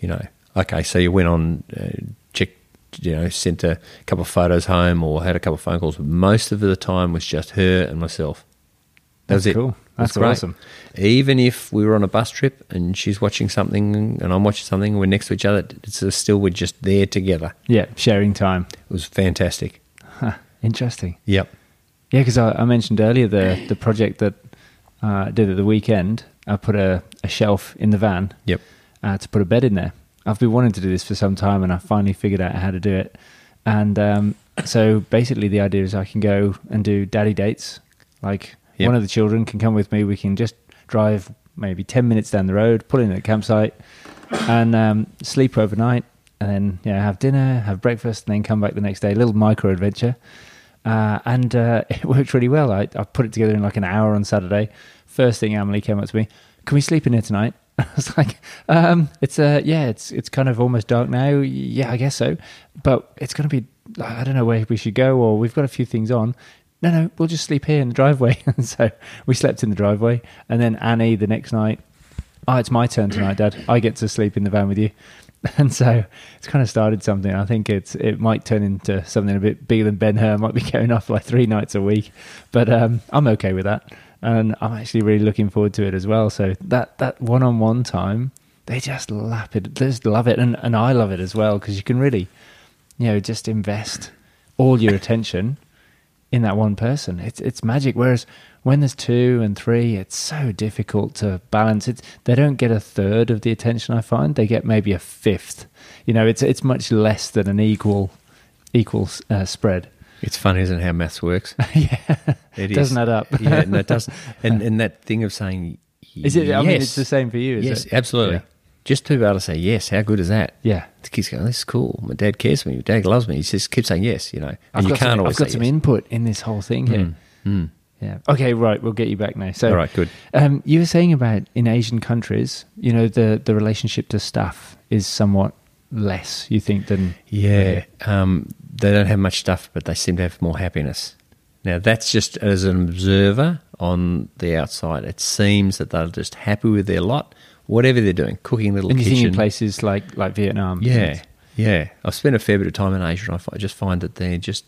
You know, okay, so you went on, uh, checked, you know, sent a couple of photos home or had a couple of phone calls. But most of the time was just her and myself. That was That's it. cool. That's great. awesome. Even if we were on a bus trip and she's watching something and I'm watching something, we're next to each other. It's still we're just there together. Yeah, sharing time. It was fantastic. Huh, interesting. Yep. Yeah, because I, I mentioned earlier the the project that uh, I did at the weekend. I put a, a shelf in the van Yep. uh, to put a bed in there. I've been wanting to do this for some time, and I finally figured out how to do it. And um, so basically, the idea is I can go and do daddy dates. Like Yep. one of the children can come with me. We can just drive maybe ten minutes down the road, pull in at the campsite, and um, sleep overnight, and then yeah, have dinner, have breakfast, and then come back the next day. A little micro adventure. Uh, and uh, it worked really well. I, I put it together in like an hour on Saturday. First thing Emily came up to me, "Can we sleep in here tonight?" I was like, um, "It's uh, yeah, it's it's kind of almost dark now. Yeah, I guess so, but it's going to be. I don't know where we should go, or we've got a few things on. No, no, we'll just sleep here in the driveway." and so we slept in the driveway, and then Annie the next night. Oh, it's my turn tonight, Dad. I get to sleep in the van with you. And so it's kind of started something. I think it's it might turn into something a bit bigger than Ben Hur. Might be going off like three nights a week, but um, I'm okay with that. And I'm actually really looking forward to it as well. So that that one on one time, they just lap it, they just love it, and and I love it as well because you can really, you know, just invest all your attention in that one person. It's it's magic. Whereas when there's two and three, it's so difficult to balance. It they don't get a third of the attention. I find they get maybe a fifth. You know, it's it's much less than an equal equal uh, spread. It's funny, isn't it, how maths works? yeah, It is. doesn't add up. yeah, no, it doesn't. And and that thing of saying Is it? I mean, it's the same for you. Is yes, it? absolutely. Yeah. Just to be able to say yes, how good is that? Yeah. The kids go, "This is cool. My dad cares for me. My dad loves me." He just keeps saying yes, you know, and I've you can't some, always I've got some yes. input in this whole thing here. Mm, mm. Yeah. Okay. Right. We'll get you back now. So, All right, good. Um, you were saying about in Asian countries, you know, the the relationship to staff is somewhat less. You think than Yeah, um, they don't have much stuff, but they seem to have more happiness. Now, that's just as an observer on the outside. It seems that they're just happy with their lot, whatever they're doing, cooking little And kitchen. places like like Vietnam? Yeah, yeah. I've spent a fair bit of time in Asia, and I just find that they just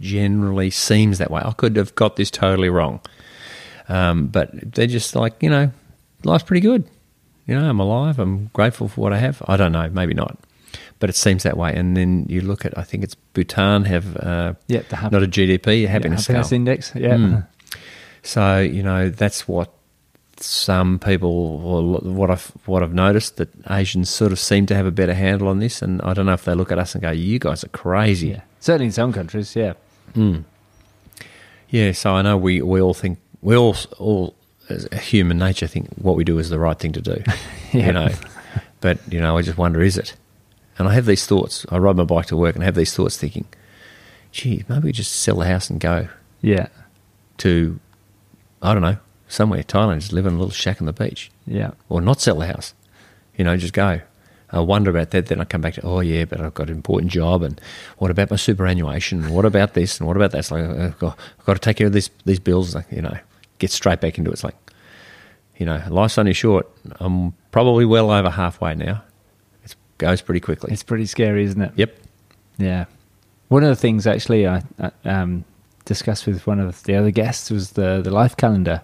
generally seems that way. I could have got this totally wrong, um, but they're just like you know, life's pretty good. You know, I'm alive. I'm grateful for what I have. I don't know, maybe not, but it seems that way. And then you look at, I think it's Bhutan have uh, Yeah, the hap- not a GDP, a Yeah, happiness, happiness index. Yeah. Mm. So you know that's what some people, or what I've what I've noticed that Asians sort of seem to have a better handle on this, and I don't know if they look at us and go, "You guys are crazy." Yeah. Certainly in some countries. Yeah. Mm. Yeah. So I know we we all think we all all as a human nature think what we do is the right thing to do. Yeah. You know, but you know, I just wonder, is it? And I have these thoughts. I ride my bike to work and I have these thoughts, thinking, "Gee, maybe we just sell the house and go." Yeah. to, I don't know, somewhere, Thailand, just live in a little shack on the beach, Yeah. or not sell the house. You know, just go. I wonder about that. Then I come back to, oh yeah, but I've got an important job, and what about my superannuation? And what about this? And what about that? It's like I've got, I've got to take care of these these bills. Like you know, get straight back into it. It's like, you know, life's only short. I'm probably well over halfway now. It goes pretty quickly. It's pretty scary, isn't it? yep. Yeah. One of the things actually I, I um, discussed with one of the other guests was the, the life calendar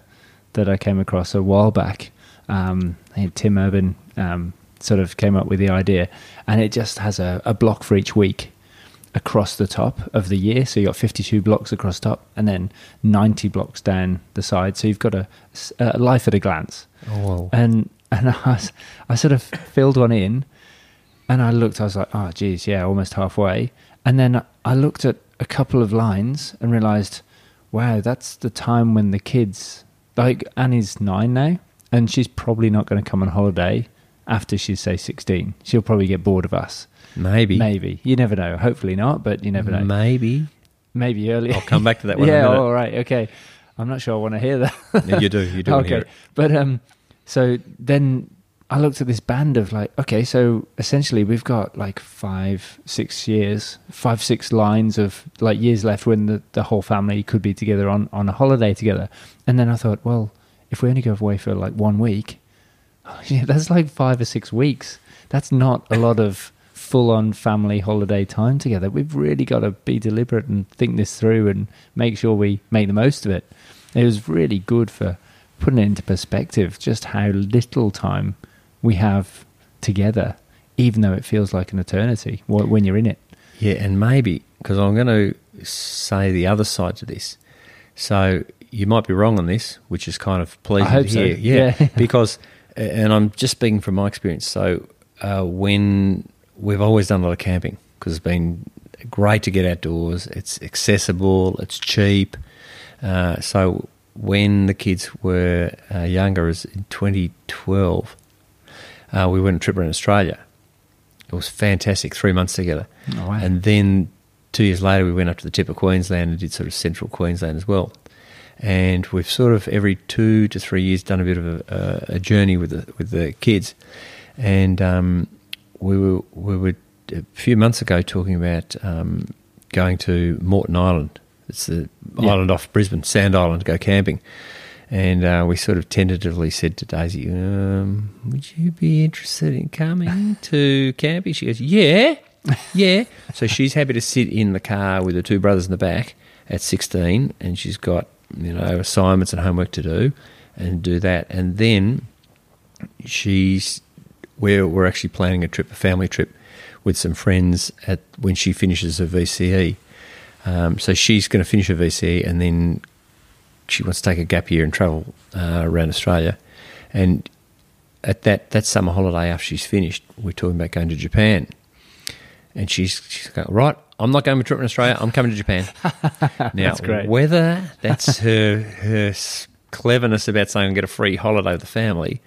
that I came across a while back. Um, I Tim Urban um, sort of came up with the idea, and it just has a, a block for each week across the top of the year. So you've got 52 blocks across top and then 90 blocks down the side. So you've got a, a life at a glance Oh well. and and I, I sort of filled one in, and I looked. I was like, oh, geez, yeah, almost halfway. And then I looked at a couple of lines and realised, wow, that's the time when the kids, like Annie's nine now, and she's probably not going to come on holiday after she's say sixteen. She'll probably get bored of us. Maybe. Maybe you never know. Hopefully not, but you never know. Maybe. Maybe earlier. I'll come back to that one yeah. All right. Okay. I'm not sure I want to hear that. Yeah, you do. You do. okay, it. but um, so then I looked at this band of like, okay, so essentially we've got like five, six years, five, six lines of like years left when the, the whole family could be together on on a holiday together. And then I thought, well, if we only go away for like one week, yeah, that's like five or six weeks. That's not a lot of full on family holiday time together. We've really got to be deliberate and think this through and make sure we make the most of it. It was really good for putting it into perspective just how little time we have together, even though it feels like an eternity when you're in it. Yeah, and maybe because I'm going to say the other side to this. So you might be wrong on this, which is kind of pleasing I hope to so. hear. Yeah, Yeah. because and I'm just speaking from my experience. So uh, when we've always done a lot of camping because it's been great to get outdoors. It's accessible. It's cheap. Uh, so when the kids were uh, younger, as in 2012, uh, we went on a trip around Australia. It was fantastic. Three months together. Oh, wow. And then two years later, we went up to the tip of Queensland and did sort of central Queensland as well. And we've sort of every two to three years done a bit of a, a journey with the with the kids. And um, we were we were a few months ago talking about um, going to Moreton Island. It's the Yeah. island off Brisbane, Sand Island, to go camping. And uh, we sort of tentatively said to Daisy, um, "Would you be interested in coming to camping?" She goes, "Yeah, yeah." so she's happy to sit in the car with her two brothers in the back at 16, and she's got you know assignments and homework to do, and do that. And then she's we're we're actually planning a trip, a family trip, with some friends at when she finishes her VCE. Um, so she's going to finish her VCE and then she wants to take a gap year and travel uh, around Australia. And at that that summer holiday after she's finished, we're talking about going to Japan. And she's she's going right. I'm not going to a trip in Australia. I'm coming to Japan. now, That's great. whether that's her her cleverness about saying I'm get a free holiday with the family,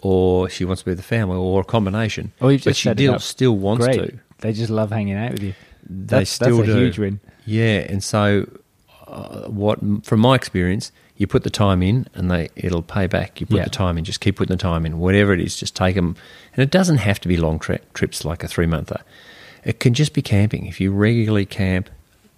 or she wants to be with the family, or a combination. Or you've but she still, still wants Great. to. They just love hanging out with you. They That's, still that's a do. huge win. Yeah, and so uh, what from my experience, you put the time in, and they it'll pay back. You put Yeah. the time in, just keep putting the time in, whatever it is, just take them. And it doesn't have to be long tri- trips like a three monther. It can just be camping. If you regularly camp,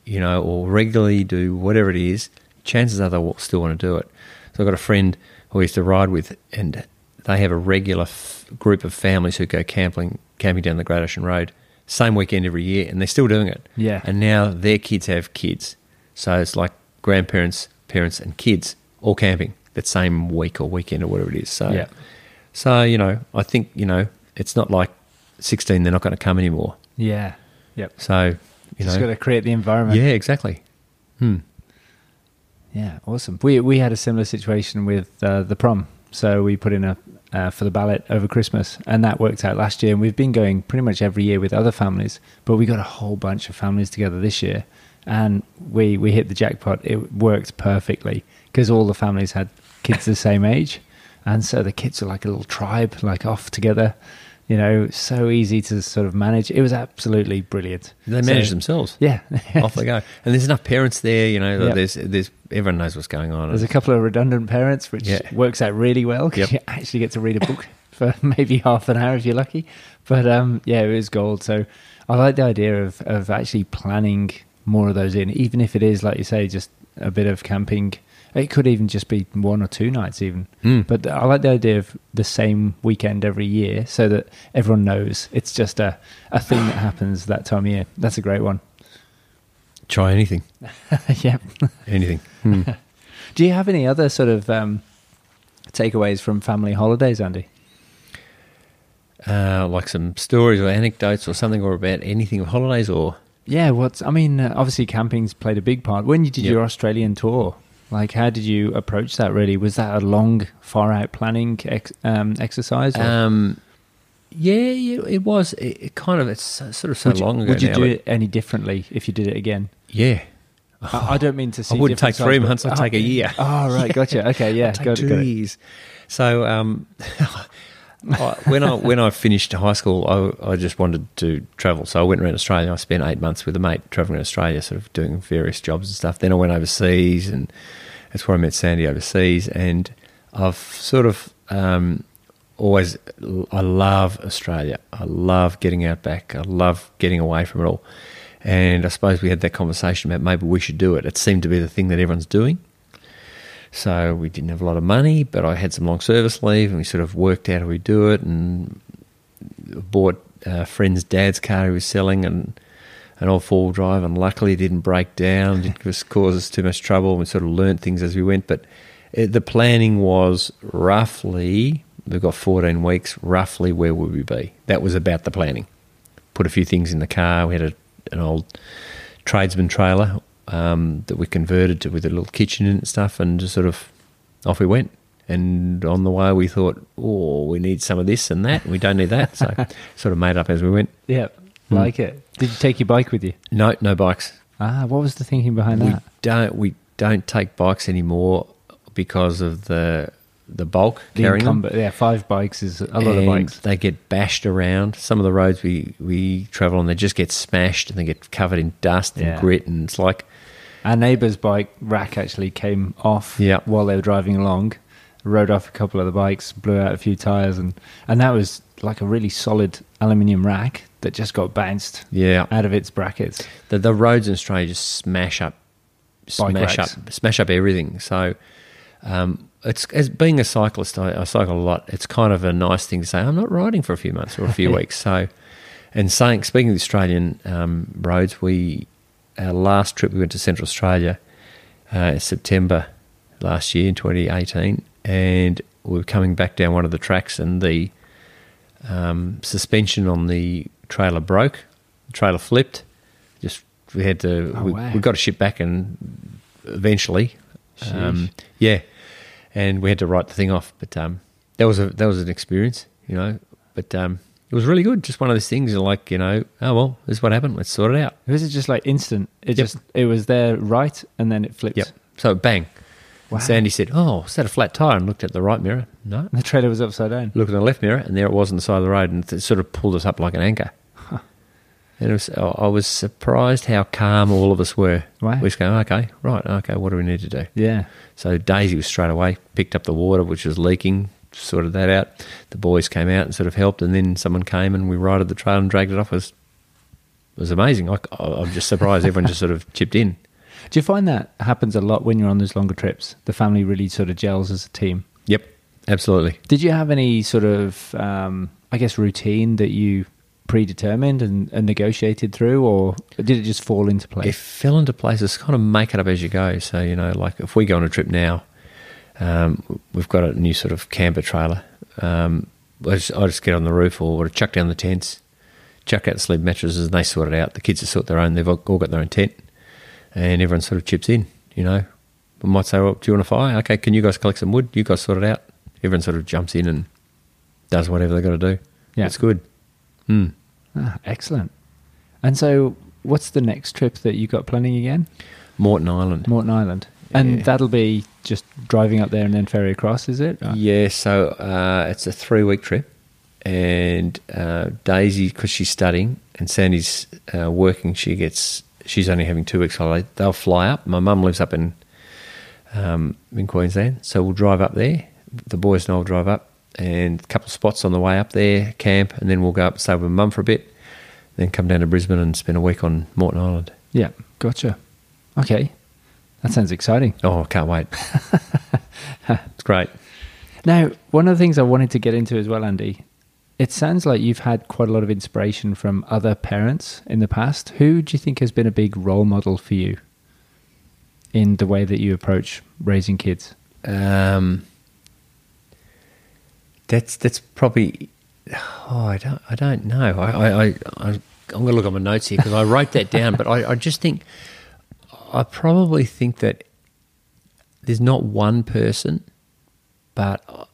you know, or regularly do whatever it is, chances are they'll still want to do it. So I've got a friend who I used to ride with, and they have a regular f- group of families who go camping, camping down the Great Ocean Road, same weekend every year, and they're still doing it. Yeah. And now their kids have kids, so it's like grandparents, parents, and kids all camping that same week or weekend or whatever it is. So, Yeah. so you know, I think you know, it's not like sixteen; they're not going to come anymore. Yeah. Yep. So, you just know, got to create the environment. yeah, exactly. Hmm. Yeah, awesome. We we had a similar situation with uh, the prom. So we put in a uh, for the ballot over Christmas, and that worked out last year. And we've been going pretty much every year with other families, but we got a whole bunch of families together this year, and we we hit the jackpot. It worked perfectly because all the families had kids the same age, and so the kids are like a little tribe, like off together. You know, so easy to sort of manage. It was absolutely brilliant. They So- manage themselves. Yeah, Off they go, and there's enough parents there. You know, Yep. there's there's everyone knows what's going on. There's a couple of redundant parents, which Yeah. works out really well 'cause Yep. you actually get to read a book for maybe half an hour if you're lucky. But um, yeah, it was gold. So I like the idea of, of actually planning more of those in, even if it is, like you say, just a bit of camping. It could even just be one or two nights, even. Mm. But I like the idea of the same weekend every year so that everyone knows it's just a, a thing that happens that time of year. That's a great one. try anything, yeah. anything. Hmm. Do you have any other sort of um, takeaways from family holidays, Andy? uh, like some stories or anecdotes or something, or about anything of holidays, or Yeah, what's I mean, uh, obviously camping's played a big part. When you did Yep. your Australian tour, like how did you approach that? Really, was that a long, far out planning ex- um, exercise? um, yeah, yeah, it was. It, it kind of it's sort of so would you, long ago would you now. do it any differently if you did it again? Yeah, I, I don't mean to see. wouldn't take three months, I'd take a year. Oh right, gotcha. Okay, yeah, I'd take got it, two it. years. So um, I- when I when I finished high school, I, I just wanted to travel. So I went around Australia. I spent eight months with a mate traveling around Australia, sort of doing various jobs and stuff. Then I went overseas, and that's where I met Sandy overseas. And I've sort of um, always I love Australia. I love getting out back. I love getting away from it all. And I suppose we had that conversation about maybe we should do it. It seemed to be the thing that everyone's doing. So we didn't have a lot of money, but I had some long service leave, and we sort of worked out how we do it, and bought a friend's dad's car he was selling, and an old four wheel drive, and luckily it didn't break down, didn't cause cause us too much trouble. We sort of learnt things as we went, but it, the planning was roughly we've got 14 weeks. Roughly, where would we be? That was about the planning. Put a few things in the car. We had a, an old tradesman trailer um, that we converted to with a little kitchen in and stuff, and just sort of off we went. And on the way, we thought, oh, we need some of this and that. And we don't need that, so sort of made up as we went. Yeah, Hmm. like it. Did you take your bike with you? No, no bikes. Ah, what was the thinking behind We that? don't we don't take bikes anymore because of the the bulk The carrying them. yeah, five bikes is a lot of bikes. They get bashed around. Some of the roads we, we travel on, they just get smashed and they get covered in dust and Yeah. grit, and it's like Our neighbour's bike rack actually came off Yeah. while they were driving along, rode off a couple of the bikes, blew out a few tyres, and, and that was like a really solid aluminium rack that just got bounced yeah, out of its brackets. the the roads in Australia just smash up, Bike smash racks. up, smash up everything. So, um, it's as being a cyclist, I, I cycle a lot. It's kind of a nice thing to say. I'm not riding for a few months or a few weeks. So, and saying speaking of the Australian um, roads, we our last trip we went to Central Australia, uh, September last year in 2018, and we were coming back down one of the tracks, and the um, suspension on the trailer broke. The trailer flipped. Just we had to. Oh, we, wow. we got to ship back, and eventually, um, yeah, and we had to write the thing off. But um, that was a that was an experience, you know. But um, it was really good. Just one of those things. You're like, you know, oh well, this is what happened. Let's sort it out. Was it just like instant? It Yep. just it was there right, and then it flipped. Yep. So bang. Wow. And Sandy said, "Oh, is that a flat tire?" And looked at the right mirror. No. And the trailer was upside down. Looked at the left mirror, and there it was on the side of the road, and it sort of pulled us up like an anchor. And it was, I I was surprised how calm all of us were. Wow. We just going, okay, right, okay, what do we need to do? Yeah. So Daisy was straight away, picked up the water, which was leaking, sorted that out. The boys came out and sort of helped, and then someone came and we righted the trail and dragged it off. It was, it was amazing. I, I'm just surprised everyone just sort of chipped in. Do you find that happens a lot when you're on those longer trips? The family really sort of gels as a team. Yep, absolutely. Did you have any sort of, um, I guess, routine that you predetermined and, and negotiated through, or did it just fall into place? It fell into place. It's kind of make it up as you go. So you know, like if we go on a trip now, um, we've got a new sort of camper trailer. Um, I just, I just get on the roof or chuck down the tents, chuck out the sleep mattresses, and they sort it out. The kids have sort their own. They've all all got their own tent, and everyone sort of chips in. You know, we might say, "Well, do you want a fire? Okay, can you guys collect some wood? You guys sort it out." Everyone sort of jumps in and does whatever they got to do. Yeah. it's good. Hmm. ah, excellent. And so, what's the next trip that you got planning again? Moreton Island. Moreton Island. And Yeah. that'll be just driving up there and then ferry across, is it? Yeah, so uh, it's a three week trip, and uh, Daisy, because she's studying, and Sandy's uh, working, she gets she's only having two weeks holiday. They'll fly up. My mum lives up in um, in Queensland, so we'll drive up there. The boys and I will drive up, and a couple of spots on the way up there, camp, and then we'll go up and stay with mum for a bit, then come down to Brisbane and spend a week on Moreton Island. Yeah, gotcha. Okay. That sounds exciting. Oh, I can't wait! it's great. Now, one of the things I wanted to get into as well, Andy, it sounds like you've had quite a lot of inspiration from other parents in the past. Who do you think has been a big role model for you in the way that you approach raising kids? Um, that's that's probably. Oh, I don't. I don't know. I, I, I, I I'm going to look at my notes here because I wrote that down. But I, I just think I probably think that there's not one person, but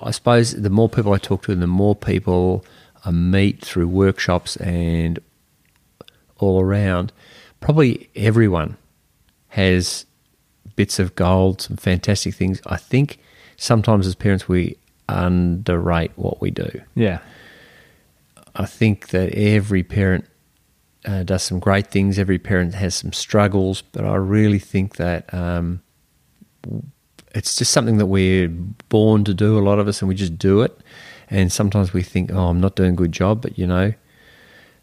I suppose the more people I talk to, and the more people I meet through workshops and all around. Probably everyone has bits of gold, some fantastic things. I think sometimes as parents we underrate what we do. Yeah. I think that every parent uh, does some great things. Every parent has some struggles, but I really think that um, it's just something that we're born to do. A lot of us, and we just do it. And sometimes we think, "Oh, I'm not doing a good job," but you know,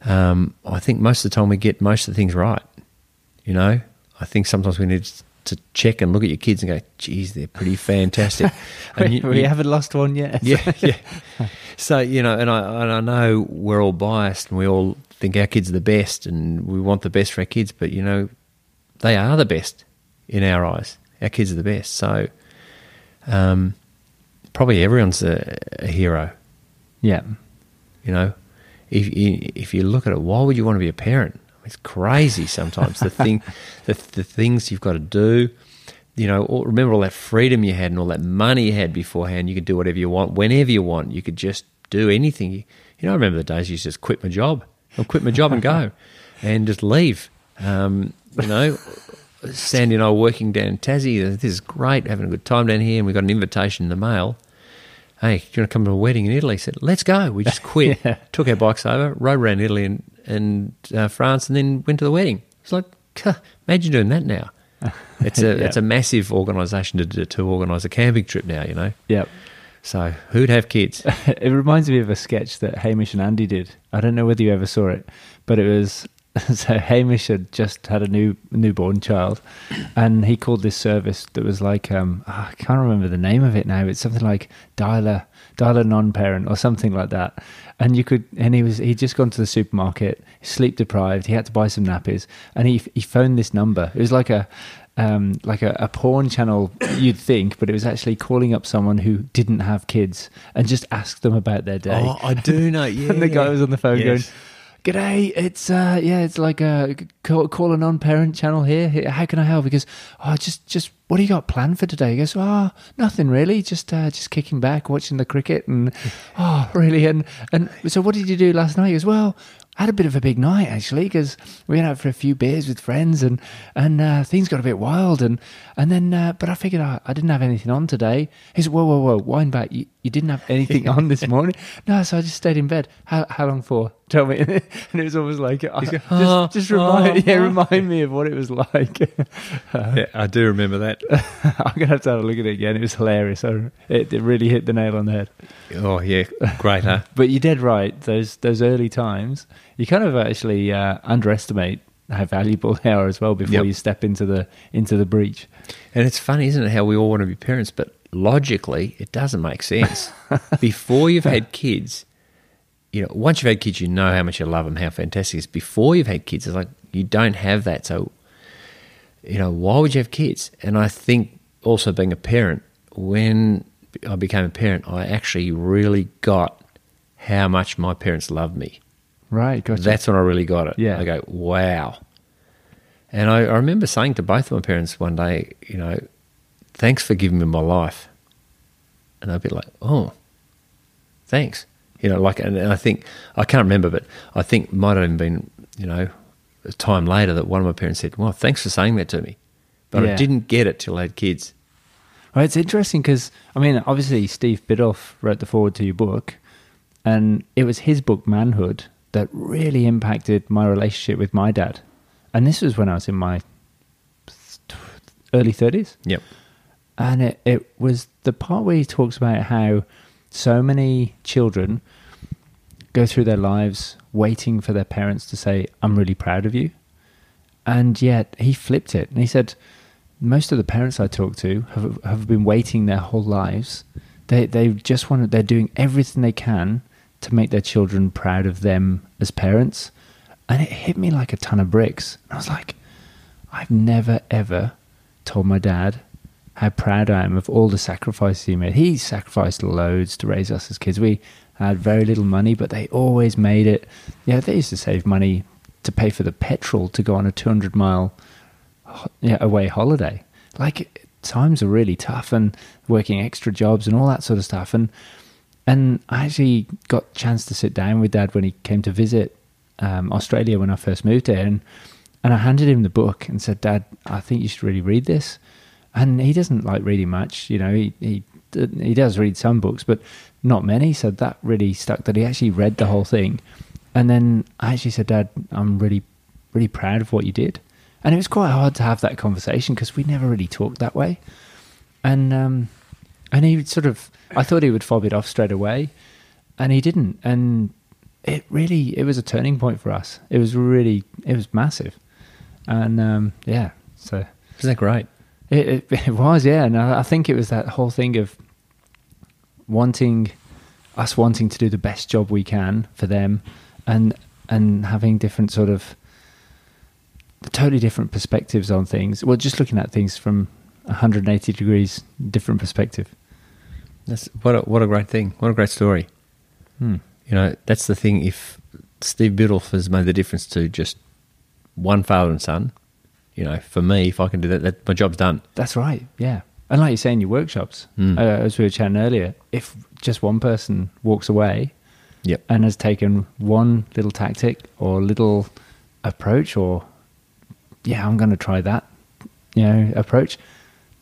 um, I think most of the time we get most of the things right. You know, I think sometimes we need to check and look at your kids and go, "Geez, they're pretty fantastic." And we, you- we you- haven't lost one yet. yeah, yeah. So you know, and I and I know we're all biased, and we all think our kids are the best, and we want the best for our kids. But you know, they are the best in our eyes. Our kids are the best. So, um, probably everyone's a, a hero. Yeah. You know, if if you look at it, why would you want to be a parent? It's crazy sometimes. the thing, the the things you've got to do. You know, all, remember all that freedom you had and all that money you had beforehand. You could do whatever you want, whenever you want. You could just do anything. You, you know, I remember the days you just quit my job. I'll quit my job and go, and just leave. Um, you know, Sandy and I were working down in Tassie. This is great, having a good time down here, and we got an invitation in the mail. Hey, do you want to come to a wedding in Italy? I said, let's go. We just quit, Yeah. took our bikes over, rode around Italy and, and uh, France, and then went to the wedding. It's like, imagine doing that now. It's a Yeah. it's a massive organisation to to, to organise a camping trip now. You know, Yep. so who'd have kids? it reminds me of a sketch that Hamish and Andy did. I don't know whether you ever saw it, but it was so Hamish had just had a new newborn child, and he called this service that was like um, ah, I can't remember the name of it now. It's something like dialer dialer non-parent or something like that. And you could, and he was he'd just gone to the supermarket, sleep deprived. He had to buy some nappies, and he he phoned this number. It was like a um, like a, a porn channel, you'd think, but it was actually calling up someone who didn't have kids and just asked them about their day. Oh, I do know. Yeah. and the guy was on the phone Yes. going, G'day, it's uh yeah, it's like a call, call a non-parent channel here. How can I help? He goes, oh, just just what do you got planned for today? He goes, oh, nothing really, just uh, just kicking back, watching the cricket, and oh, really, and and so what did you do last night? He goes, well, I had a bit of a big night actually because we went out for a few beers with friends, and and uh, things got a bit wild, and and then but but I figured I, I didn't have anything on today. He said, whoa, whoa, whoa, wind back, you, you didn't have anything on this morning? No, so I just stayed in bed. How how long for? Tell me. and it was almost like uh, just, "Oh, just remind oh, yeah oh." remind me of what it was like. Yeah, I do remember that. I'm gonna have to have a look at it again. It was hilarious. I, it, it really hit the nail on the head. Oh, yeah. Great, huh? But you're dead right. Those those early times, you kind of actually uh, underestimate how valuable they are as well before Yep. you step into the into the breach. And it's funny, isn't it, how we all want to be parents, but logically, it doesn't make sense. Before you've had kids, you know, once you've had kids, you know how much you love them, how fantastic it is. Before you've had kids, it's like you don't have that. So, you know, why would you have kids? And I think also being a parent, when I became a parent, I actually really got how much my parents loved me. Right. Gotcha. That's when I really got it. Yeah. I go, wow. And I, I remember saying to both of my parents one day, you know, thanks for giving me my life. And they'd be like, oh, thanks. You know, like, and, and I think, I can't remember, but I think might have even been, you know, a time later that one of my parents said, well, thanks for saying that to me. But Yeah. I didn't get it till I had kids. Well, it's interesting because I mean, obviously, Steve Biddulph wrote the foreword to your book, and it was his book Manhood that really impacted my relationship with my dad. And this was when I was in my early thirties, Yep. and it, it was the part where he talks about how so many children go through their lives waiting for their parents to say, "I'm really proud of you," and yet he flipped it and he said most of the parents I talk to have have been waiting their whole lives. They they just want they're doing everything they can to make their children proud of them as parents. And it hit me like a ton of bricks. And I was like, I've never ever told my dad how proud I am of all the sacrifices he made. He sacrificed loads to raise us as kids. We had very little money, but they always made it. Yeah, they used to save money to pay for the petrol to go on a 200 mile yeah, away holiday. Like times are really tough and working extra jobs and all that sort of stuff. And and I actually got a chance to sit down with Dad when he came to visit um, Australia when I first moved there, and and I handed him the book and said, Dad, I think you should really read this. And he doesn't like reading much, you know. He he he does read some books, but not many. So that really stuck. That he actually read the whole thing, and then I actually said, Dad, I'm really really proud of what you did. And it was quite hard to have that conversation because we never really talked that way. And um, and he would sort of, I thought he would fob it off straight away, and he didn't. And it really, it was a turning point for us. It was really, it was massive. And um, yeah, so Isn't that great? It, it, it was, yeah. And I, I think it was that whole thing of wanting us wanting to do the best job we can for them, and and having different sort of totally different perspectives on things. Well, just looking at things from 180 degrees different perspective. That's what a, what a great thing. What a great story. Hmm. You know, that's the thing. If Steve Biddulph has made the difference to just one father and son, you know, for me, if I can do that, that my job's done. That's right. Yeah. And like you say in your workshops, Mm. uh, as we were chatting earlier, if just one person walks away Yep. and has taken one little tactic or little approach or yeah i'm going to try that you know approach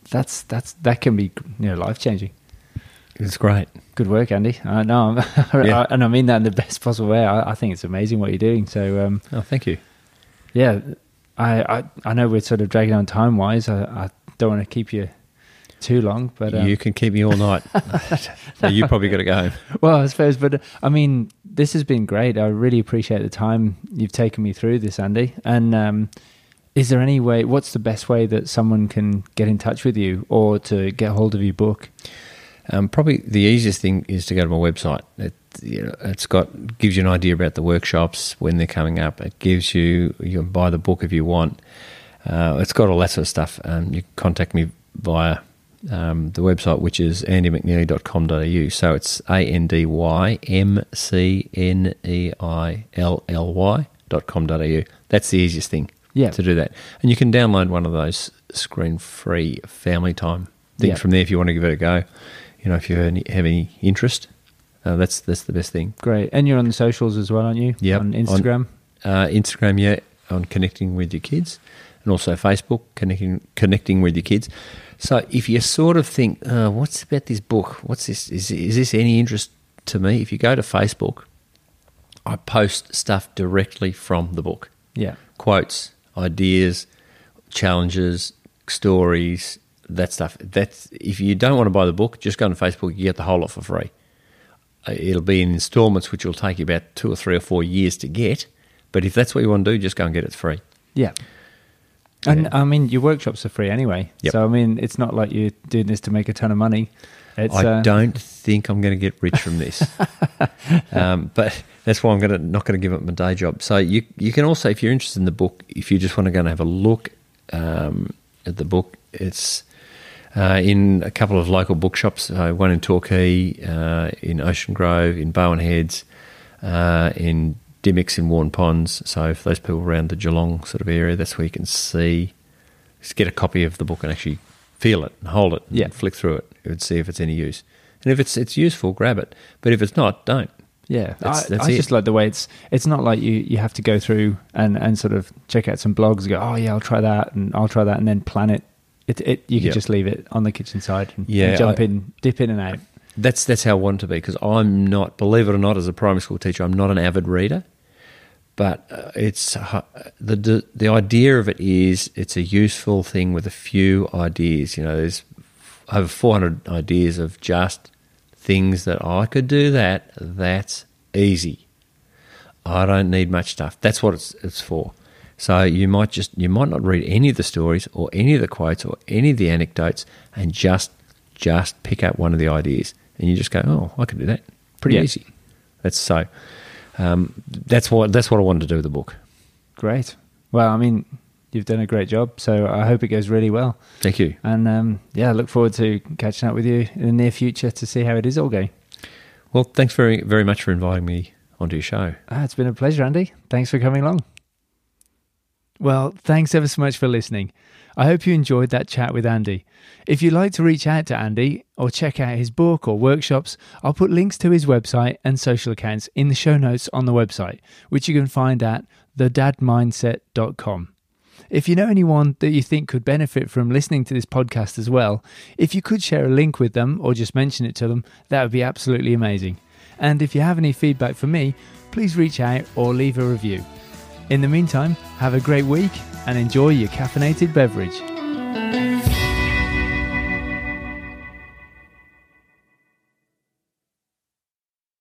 that's that's that can be you know life changing It's great. good work andy i know I'm- Yeah. and i mean that in the best possible way I, I think it's amazing what you're doing so um Oh, thank you. yeah i i, I know we're sort of dragging on time wise I, I don't want to keep you too long but um, you can keep me all night. so you probably got to go home. Well, I suppose, but I mean, this has been great. I really appreciate the time you've taken me through this, Andy. And um, is there any way? What's the best way that someone can get in touch with you or to get hold of your book? Um, probably the easiest thing is to go to my website. It, you know, it's got gives you an idea about the workshops when they're coming up. It gives you you can buy the book if you want, Uh, it's got all that sort of stuff. Um, you can contact me via um, the website, which is andymcneilly.com.au. So it's A N D Y M C N E I L L Y dot com dot au. That's the easiest thing Yeah. to do that. And you can download one of those screen free family time things Yeah. from there if you want to give it a go. You know, if you have any, have any interest, uh, that's that's the best thing. Great. And you're on the socials as well, aren't you? Yeah, On Instagram. uh, Instagram, yeah, on connecting with your kids, and also Facebook, connecting connecting with your kids. So if you sort of think, uh, what's about this book? What's this? Is is this any interest to me? If you go to Facebook, I post stuff directly from the book, yeah. quotes, ideas, challenges, stories, that stuff. That's if you don't want to buy the book, just go on Facebook. You get the whole lot for free. Uh, It'll be in instalments, which will take you about two or three or four years to get. But if that's what you want to do, just go and get it free. Yeah. And Yeah. I mean, your workshops are free anyway. Yep. So I mean, it's not like you're doing this to make a ton of money. It's, I uh, don't think I'm going to get rich from this, um, but that's why I'm going to not going to give up my day job. So you you can also, if you're interested in the book, if you just want to go and have a look um, at the book, it's uh, in a couple of local bookshops. Uh, one in Torquay, uh, in Ocean Grove, in Barwon Heads, uh, in Dimmicks in Waurn Ponds. So for those people around the Geelong sort of area, that's where you can see, just get a copy of the book and actually feel it and hold it and Yeah. flick through it and see if it's any use. And if it's it's useful, grab it. But if it's not, don't. Yeah, That's- I, that's I it. just like the way it's. It's not like you you have to go through and and sort of check out some blogs. and Go, oh yeah, I'll try that and I'll try that, and then plan it. It, it you can Yeah. just leave it on the kitchen side and, Yeah, and jump I- in, dip in and out. That's that's how I want it to be because I'm not, believe it or not, as a primary school teacher, I'm not an avid reader. But uh, it's uh, the, the the idea of it is it's a useful thing with a few ideas. You know, there's over 400 ideas of just things that I could do that. That's easy. I don't need much stuff. That's what it's it's for. So you might just you might not read any of the stories or any of the quotes or any of the anecdotes and just just pick up one of the ideas and you just go, oh, I can do that. Pretty easy. That's so. Um, that's what that's what I wanted to do with the book. Great. Well, I mean, you've done a great job. So I hope it goes really well. Thank you. And um, yeah, I look forward to catching up with you in the near future to see how it is all going. Well, thanks very very much for inviting me onto your show. Ah, it's been a pleasure, Andy. Thanks for coming along. Well, thanks ever so much for listening. I hope you enjoyed that chat with Andy. If you'd like to reach out to Andy or check out his book or workshops, I'll put links to his website and social accounts in the show notes on the website, which you can find at thedadmindset.com. If you know anyone that you think could benefit from listening to this podcast as well, if you could share a link with them or just mention it to them, that would be absolutely amazing. And if you have any feedback for me, please reach out or leave a review. In the meantime, have a great week and enjoy your caffeinated beverage.